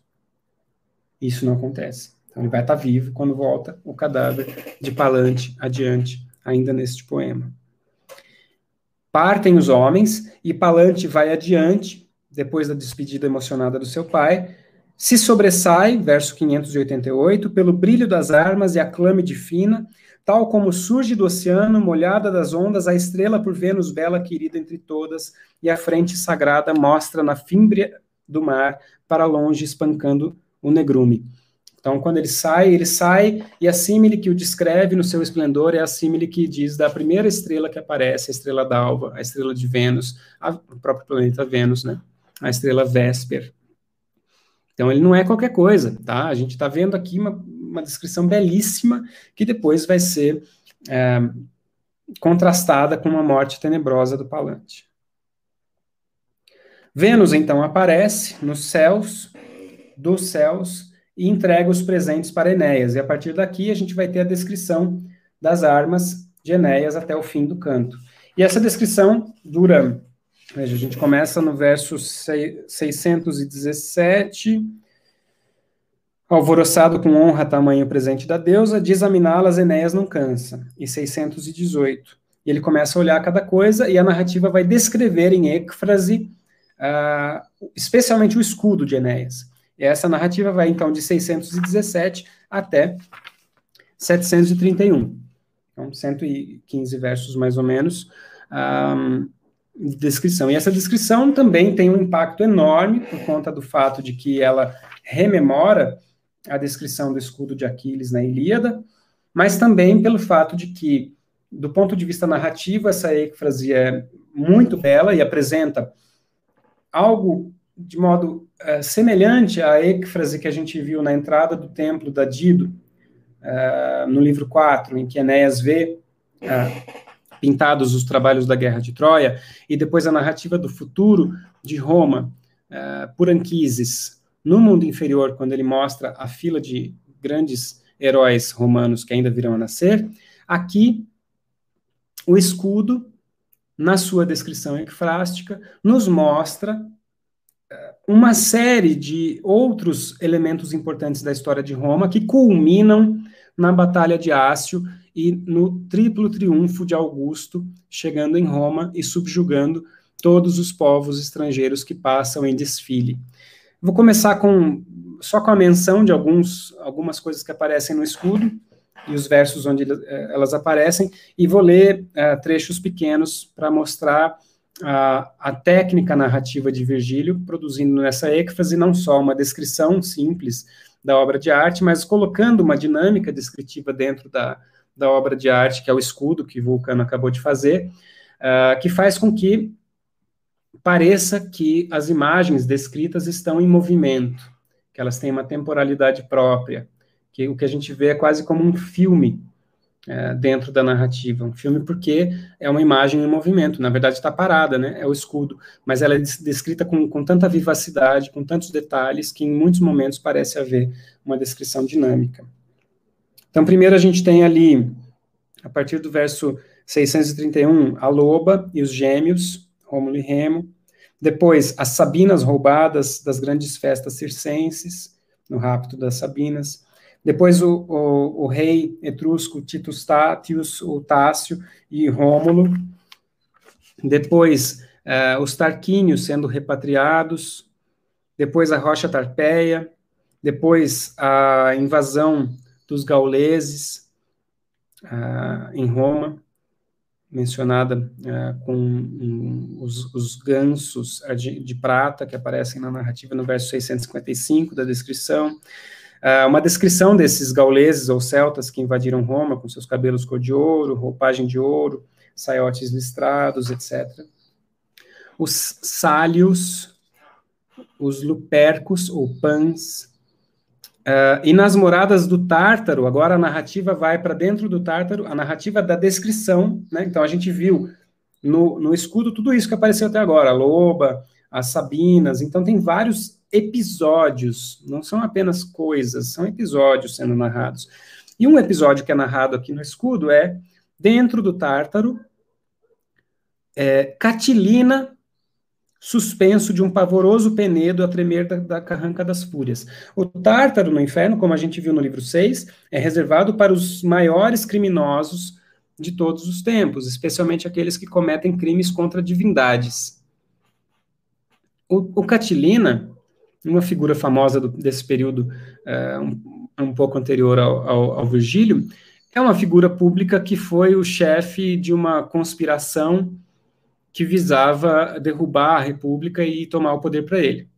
Isso não acontece. Então, ele vai estar vivo quando volta o cadáver de Palante adiante, ainda neste poema. Partem os homens e Palante vai adiante, depois da despedida emocionada do seu pai, se sobressai, verso 588, pelo brilho das armas e a clame de fina, tal como surge do oceano, molhada das ondas, a estrela por Vênus bela querida entre todas, e a frente sagrada mostra na fímbria do mar, para longe espancando o negrume. Então, quando ele sai, ele sai, e a símile que o descreve no seu esplendor é a símile que diz da primeira estrela que aparece, a estrela d'alva, a estrela de Vênus, a, o próprio planeta Vênus, né? A estrela Vésper. Então, ele não é qualquer coisa, tá? A gente está vendo aqui uma, uma descrição belíssima que depois vai ser é, contrastada com uma morte tenebrosa do Palante. Vênus, então, aparece nos céus, dos céus, e entrega os presentes para Enéas. E a partir daqui a gente vai ter a descrição das armas de Enéas até o fim do canto. E essa descrição dura, veja, a gente começa no verso 617 Alvoroçado com honra tamanho presente da deusa, de examiná-las Enéas não cansa. E 618. E ele começa a olhar cada coisa e a narrativa vai descrever em êxfrase, uh, especialmente o escudo de Enéas. Essa narrativa vai então de 617 até 731. Então, 115 versos mais ou menos um, de descrição. E essa descrição também tem um impacto enorme por conta do fato de que ela rememora a descrição do escudo de Aquiles na Ilíada, mas também pelo fato de que, do ponto de vista narrativo, essa êfrase é muito bela e apresenta algo de modo uh, semelhante à êfrase que a gente viu na entrada do templo da Dido, uh, no livro 4, em que Enéas vê uh, pintados os trabalhos da guerra de Troia, e depois a narrativa do futuro de Roma, por Anquises, no mundo inferior, quando ele mostra a fila de grandes heróis romanos que ainda virão a nascer, aqui o escudo, na sua descrição ecfrástica, nos mostra uma série de outros elementos importantes da história de Roma que culminam na Batalha de Ácio e no triplo triunfo de Augusto, chegando em Roma e subjugando todos os povos estrangeiros que passam em desfile. Vou começar com só com a menção de alguns, algumas coisas que aparecem no escudo e os versos onde eh, elas aparecem, e vou ler uh, trechos pequenos para mostrar uh, a técnica narrativa de Virgílio, produzindo nessa êxfase não só uma descrição simples da obra de arte, mas colocando uma dinâmica descritiva dentro da, da obra de arte, que é o escudo que Vulcano acabou de fazer, uh, que faz com que pareça que as imagens descritas estão em movimento, que elas têm uma temporalidade própria, que o que a gente vê é quase como um filme é, dentro da narrativa. Um filme porque é uma imagem em movimento, na verdade está parada, né? É o escudo, mas ela é descrita com, com tanta vivacidade, com tantos detalhes, que em muitos momentos parece haver uma descrição dinâmica. Então, primeiro a gente tem ali, a partir do verso 631, a loba e os gêmeos, Rômulo e Remo. Depois, as Sabinas roubadas das grandes festas circenses, no rapto das Sabinas. Depois, o, o, o rei etrusco Titus Tatius, o Tácio e Rômulo. Depois, uh, os Tarquínios sendo repatriados. Depois, a Rocha Tarpeia. Depois, a invasão dos gauleses uh, em Roma mencionada uh, com um, os, os, gansos de, de, prata que aparecem na narrativa no verso 655 da descrição. Uh, uma descrição desses gauleses ou celtas que invadiram Roma com seus cabelos cor de ouro, roupagem de ouro, saiotes listrados, etc. Os sálios, os lupercos ou pans, Uh, e nas moradas do Tártaro, agora a narrativa vai para dentro do Tártaro, a narrativa da descrição, né? Então a gente viu no, no escudo tudo isso que apareceu até agora, a loba, as sabinas, então tem vários episódios, não são apenas coisas, são episódios sendo narrados. E um episódio que é narrado aqui no escudo é dentro do Tártaro, é, Catilina suspenso de um pavoroso penedo a tremer da, da, carranca das fúrias. O Tártaro no inferno, como a gente viu no livro 6, é reservado para os maiores criminosos de todos os tempos, especialmente aqueles que cometem crimes contra divindades. O, o Catilina, uma figura famosa do, desse período uh, um, um, pouco anterior ao, ao, ao Virgílio, é uma figura pública que foi o chefe de uma conspiração que visava derrubar a República e tomar o poder para ele,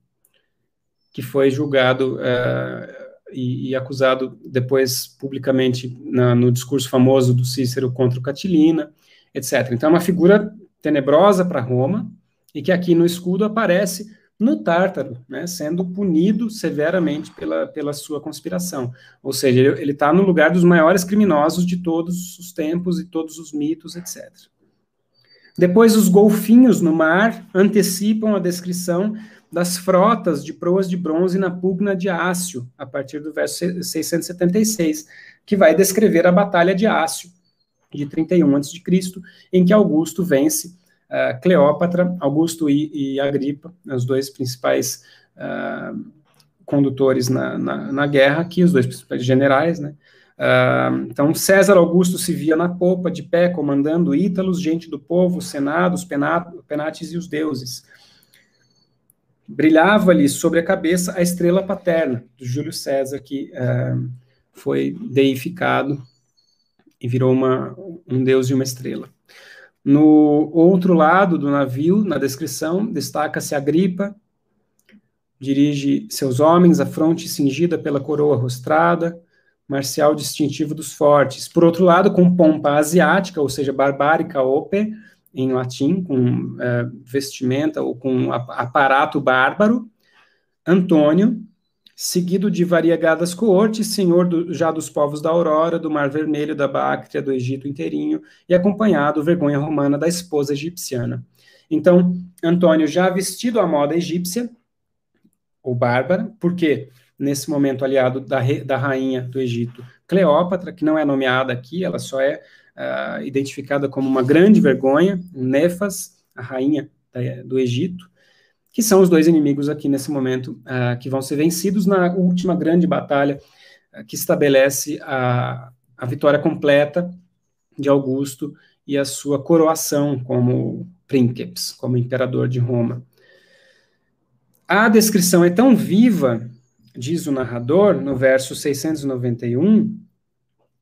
que foi julgado uh, e, e, acusado depois publicamente na, no discurso famoso do Cícero contra o Catilina, etc. Então, é uma figura tenebrosa para Roma e que aqui no escudo aparece no Tártaro, né, sendo punido severamente pela, pela sua conspiração. Ou seja, ele está no lugar dos maiores criminosos de todos os tempos e todos os mitos, etc. Depois, os golfinhos no mar antecipam a descrição das frotas de proas de bronze na pugna de Ácio, a partir do verso 676, que vai descrever a Batalha de Ácio, de 31 a.C., em que Augusto vence uh, Cleópatra, Augusto e, Agripa, os dois principais uh, condutores na, na, na, guerra aqui, os dois principais generais, né? Uh, então, César Augusto se via na popa, de pé, comandando Ítalos, gente do povo, senados, penates e os deuses. Brilhava-lhe sobre a cabeça a estrela paterna do Júlio César, que uh, foi deificado e virou uma, um deus e uma estrela. No outro lado do navio, na descrição, destaca-se Agripa, dirige seus homens, a fronte cingida pela coroa rostrada, marcial distintivo dos fortes. Por outro lado, com pompa asiática, ou seja, barbárica ope, em latim, com é, vestimenta ou com aparato bárbaro, Antônio, seguido de variegadas coortes, senhor do, já dos povos da Aurora, do Mar Vermelho, da Báctria, do Egito inteirinho, e acompanhado, vergonha romana, da esposa egipciana. Então, Antônio já vestido à moda egípcia, ou bárbara, porque nesse momento aliado da, da rainha do Egito, Cleópatra, que não é nomeada aqui, ela só é uh, identificada como uma grande vergonha, Nefas, a rainha da, do Egito, que são os dois inimigos aqui nesse momento uh, que vão ser vencidos na última grande batalha uh, que estabelece a, a vitória completa de Augusto e a sua coroação como princeps, como imperador de Roma. A descrição é tão viva diz o narrador, no verso 691,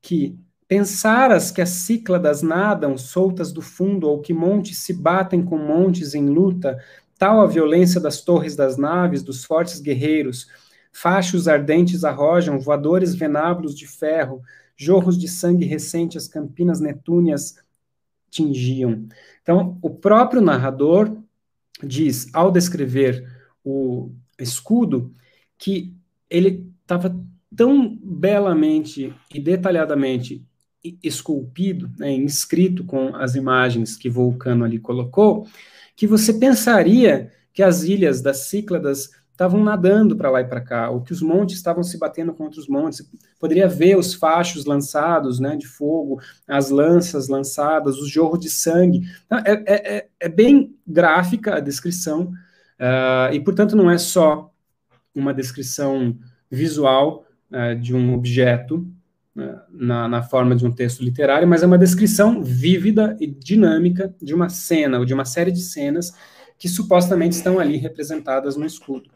que pensaras que as cícladas nadam soltas do fundo ou que montes se batem com montes em luta, tal a violência das torres das naves, dos fortes guerreiros, fachos ardentes arrojam, voadores venábulos de ferro, jorros de sangue recente as campinas netúneas tingiam. Então, o próprio narrador diz, ao descrever o escudo, que ele estava tão belamente e detalhadamente esculpido, né, inscrito com as imagens que Vulcano ali colocou, que você pensaria que as ilhas das Cícladas estavam nadando para lá e para cá, ou que os montes estavam se batendo contra os montes. Poderia ver os fachos lançados, né, de fogo, as lanças lançadas, os jorros de sangue. Então, é, é, é, é bem gráfica a descrição, uh, e portanto não é só uma descrição visual uh, de um objeto na, na, forma de um texto literário, mas é uma descrição vívida e dinâmica de uma cena, ou de uma série de cenas que supostamente estão ali representadas no escudo.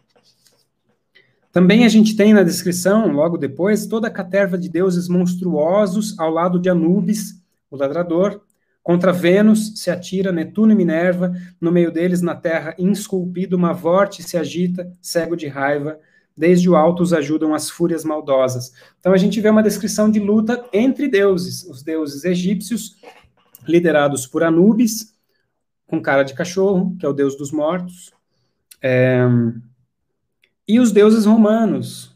Também a gente tem na descrição, logo depois, toda a caterva de deuses monstruosos ao lado de Anubis, o ladrador, Contra Vênus se atira Netuno e Minerva, no meio deles, na terra, insculpido, uma vorte se agita, cego de raiva, desde o alto os ajudam as fúrias maldosas. Então a gente vê uma descrição de luta entre deuses, os deuses egípcios liderados por Anubis, com cara de cachorro, que é o deus dos mortos, é, e os deuses romanos,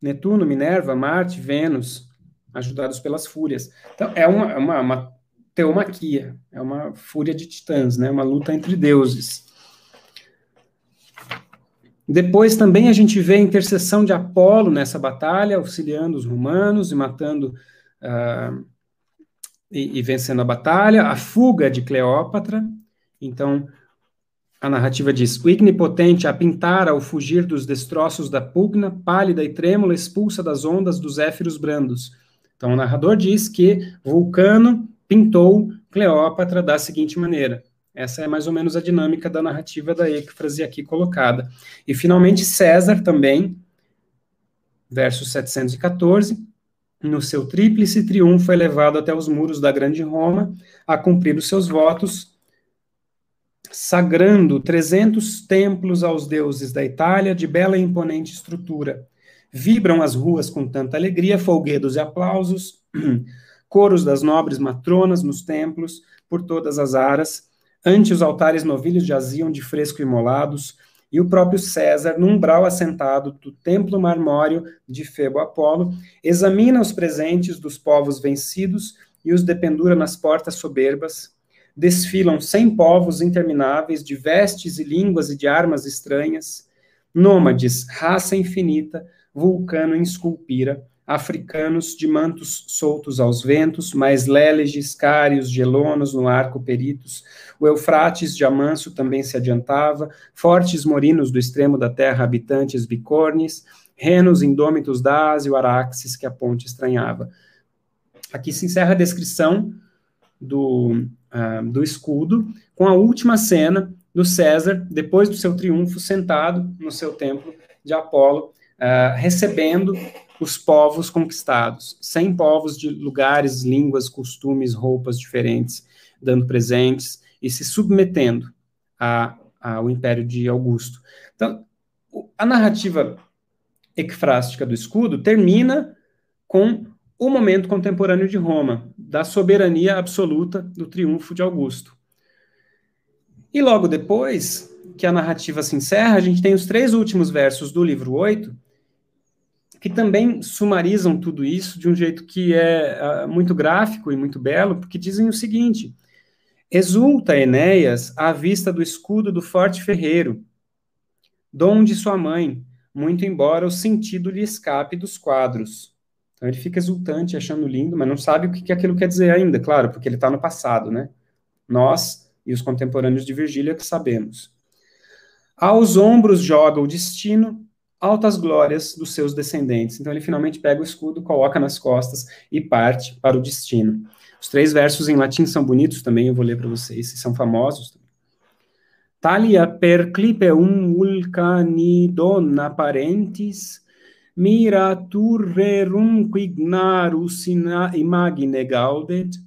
Netuno, Minerva, Marte, Vênus, ajudados pelas fúrias. Então, é uma, é uma, uma teomaquia, é uma fúria de titãs, né? uma luta entre deuses. Depois também a gente vê a intercessão de Apolo nessa batalha, auxiliando os romanos e matando uh, e, e, vencendo a batalha, a fuga de Cleópatra. Então, a narrativa diz: o ignipotente a pintar ao fugir dos destroços da pugna, pálida e trêmula, expulsa das ondas dos éfiros brandos. Então, o narrador diz que Vulcano pintou Cleópatra da seguinte maneira: essa é mais ou menos a dinâmica da narrativa da êcfrase aqui colocada. E, finalmente, César também, verso 714, no seu tríplice triunfo é levado até os muros da Grande Roma a cumprir os seus votos, sagrando 300 templos aos deuses da Itália de bela e imponente estrutura. Vibram as ruas com tanta alegria, folguedos e aplausos, (clears throat) coros das nobres matronas nos templos, por todas as aras, Ante os altares novilhos jaziam de fresco imolados, e o próprio César, num umbral assentado do templo marmóreo de Febo Apolo, examina os presentes dos povos vencidos e os dependura nas portas soberbas. Desfilam cem povos intermináveis de vestes e línguas e de armas estranhas, nômades, raça infinita, vulcano em esculpira, africanos de mantos soltos aos ventos, mais léleges, cários, gelonos no arco peritos, o Eufrates de Amanso também se adiantava, fortes morinos do extremo da terra, habitantes bicornes, renos indômitos da Ásia, o Araxes que a ponte estranhava. Aqui se encerra a descrição do, uh, do escudo, com a última cena do César, depois do seu triunfo, sentado no seu templo de Apolo, uh, recebendo os povos conquistados, 100 povos de lugares, línguas, costumes, roupas diferentes, dando presentes e se submetendo a, ao império de Augusto. Então, a narrativa ecfrástica do escudo termina com o momento contemporâneo de Roma, da soberania absoluta do triunfo de Augusto. E logo depois que a narrativa se encerra, a gente tem os três últimos versos do livro 8, que também sumarizam tudo isso de um jeito que é uh, muito gráfico e muito belo, porque dizem o seguinte: Exulta Enéas à vista do escudo do forte ferreiro, dom de sua mãe, muito embora o sentido lhe escape dos quadros. Então ele fica exultante, achando lindo, mas não sabe o que, que aquilo quer dizer ainda, claro, porque ele está no passado, né? Nós e os contemporâneos de Virgília que sabemos. Aos ombros joga o destino, altas glórias dos seus descendentes. Então ele finalmente pega o escudo, coloca nas costas e parte para o destino. Os três versos em latim são bonitos também, eu vou ler para vocês, são famosos. Talia per clipeum vulcani donna parentis, mira turrerum quignarus imagine gaudet,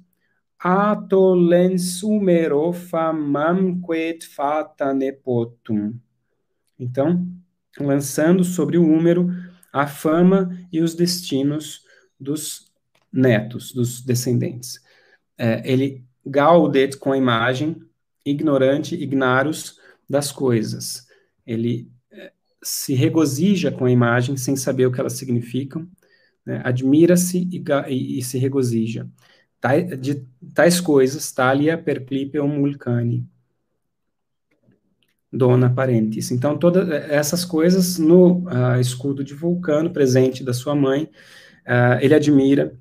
ato lensumero famamquet fata nepotum. Então, lançando sobre o húmero a fama e os destinos dos netos, dos descendentes. É, ele gaudet com a imagem, ignorante, ignarus das coisas. Ele é, se regozija com a imagem sem saber o que elas significam, né? admira-se e, e, e, se regozija. de tais coisas, talia perclipeum vulcani dona parentes. Então, todas essas coisas no uh, escudo de Vulcano, presente da sua mãe, uh, ele admira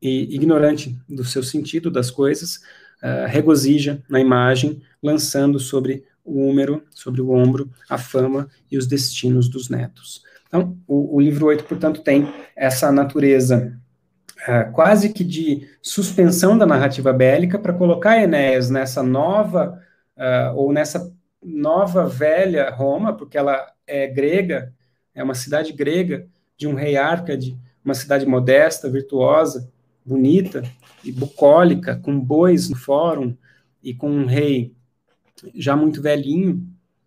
e, ignorante do seu sentido das coisas, uh, regozija na imagem, lançando sobre o úmero, sobre o ombro, a fama e os destinos dos netos. Então, o, o livro 8, portanto, tem essa natureza quase que de suspensão da narrativa bélica para colocar Enéas nessa nova, ou nessa nova, velha Roma, porque ela é grega, é uma cidade grega, de um rei Árcade, uma cidade modesta, virtuosa, bonita e bucólica, com bois no fórum e com um rei já muito velhinho,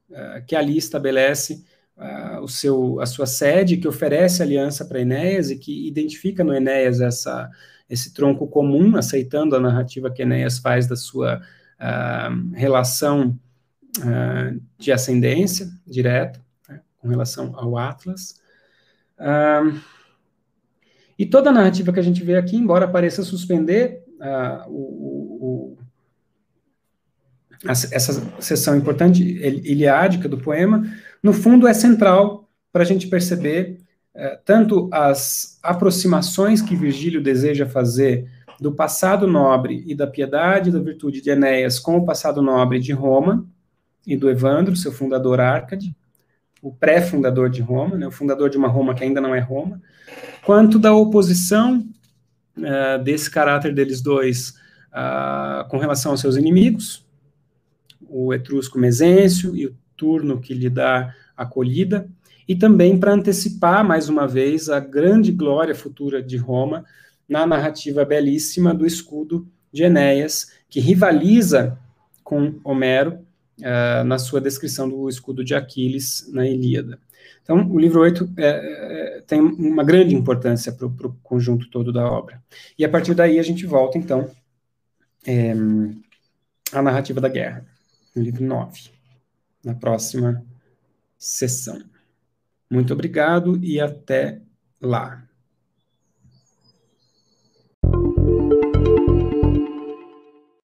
uh, que ali estabelece uh, o seu, a sua sede, que oferece aliança para Enéas e que identifica no Enéas essa, esse tronco comum, aceitando a narrativa que Enéas faz da sua uh, relação uh, de ascendência direta, né, com relação ao Atlas. Uh, e toda a narrativa que a gente vê aqui, embora pareça suspender o, o, essa seção importante iliádica do poema, no fundo é central para a gente perceber é, tanto as aproximações que Virgílio deseja fazer do passado nobre e da piedade e da virtude de Enéas com o passado nobre de Roma e do Evandro, seu fundador Árcade, o pré-fundador de Roma, né, o fundador de uma Roma que ainda não é Roma, quanto da oposição uh, desse caráter deles dois uh, com relação aos seus inimigos, o etrusco Mesêncio e o turno que lhe dá acolhida, e também para antecipar, mais uma vez, a grande glória futura de Roma na narrativa belíssima do escudo de Enéas, que rivaliza com Homero uh, na sua descrição do escudo de Aquiles na Ilíada. Então, o livro 8 é, é, tem uma grande importância para o conjunto todo da obra. E a partir daí a gente volta, então, é, à narrativa da guerra, no livro 9, na próxima sessão. Muito obrigado e até lá.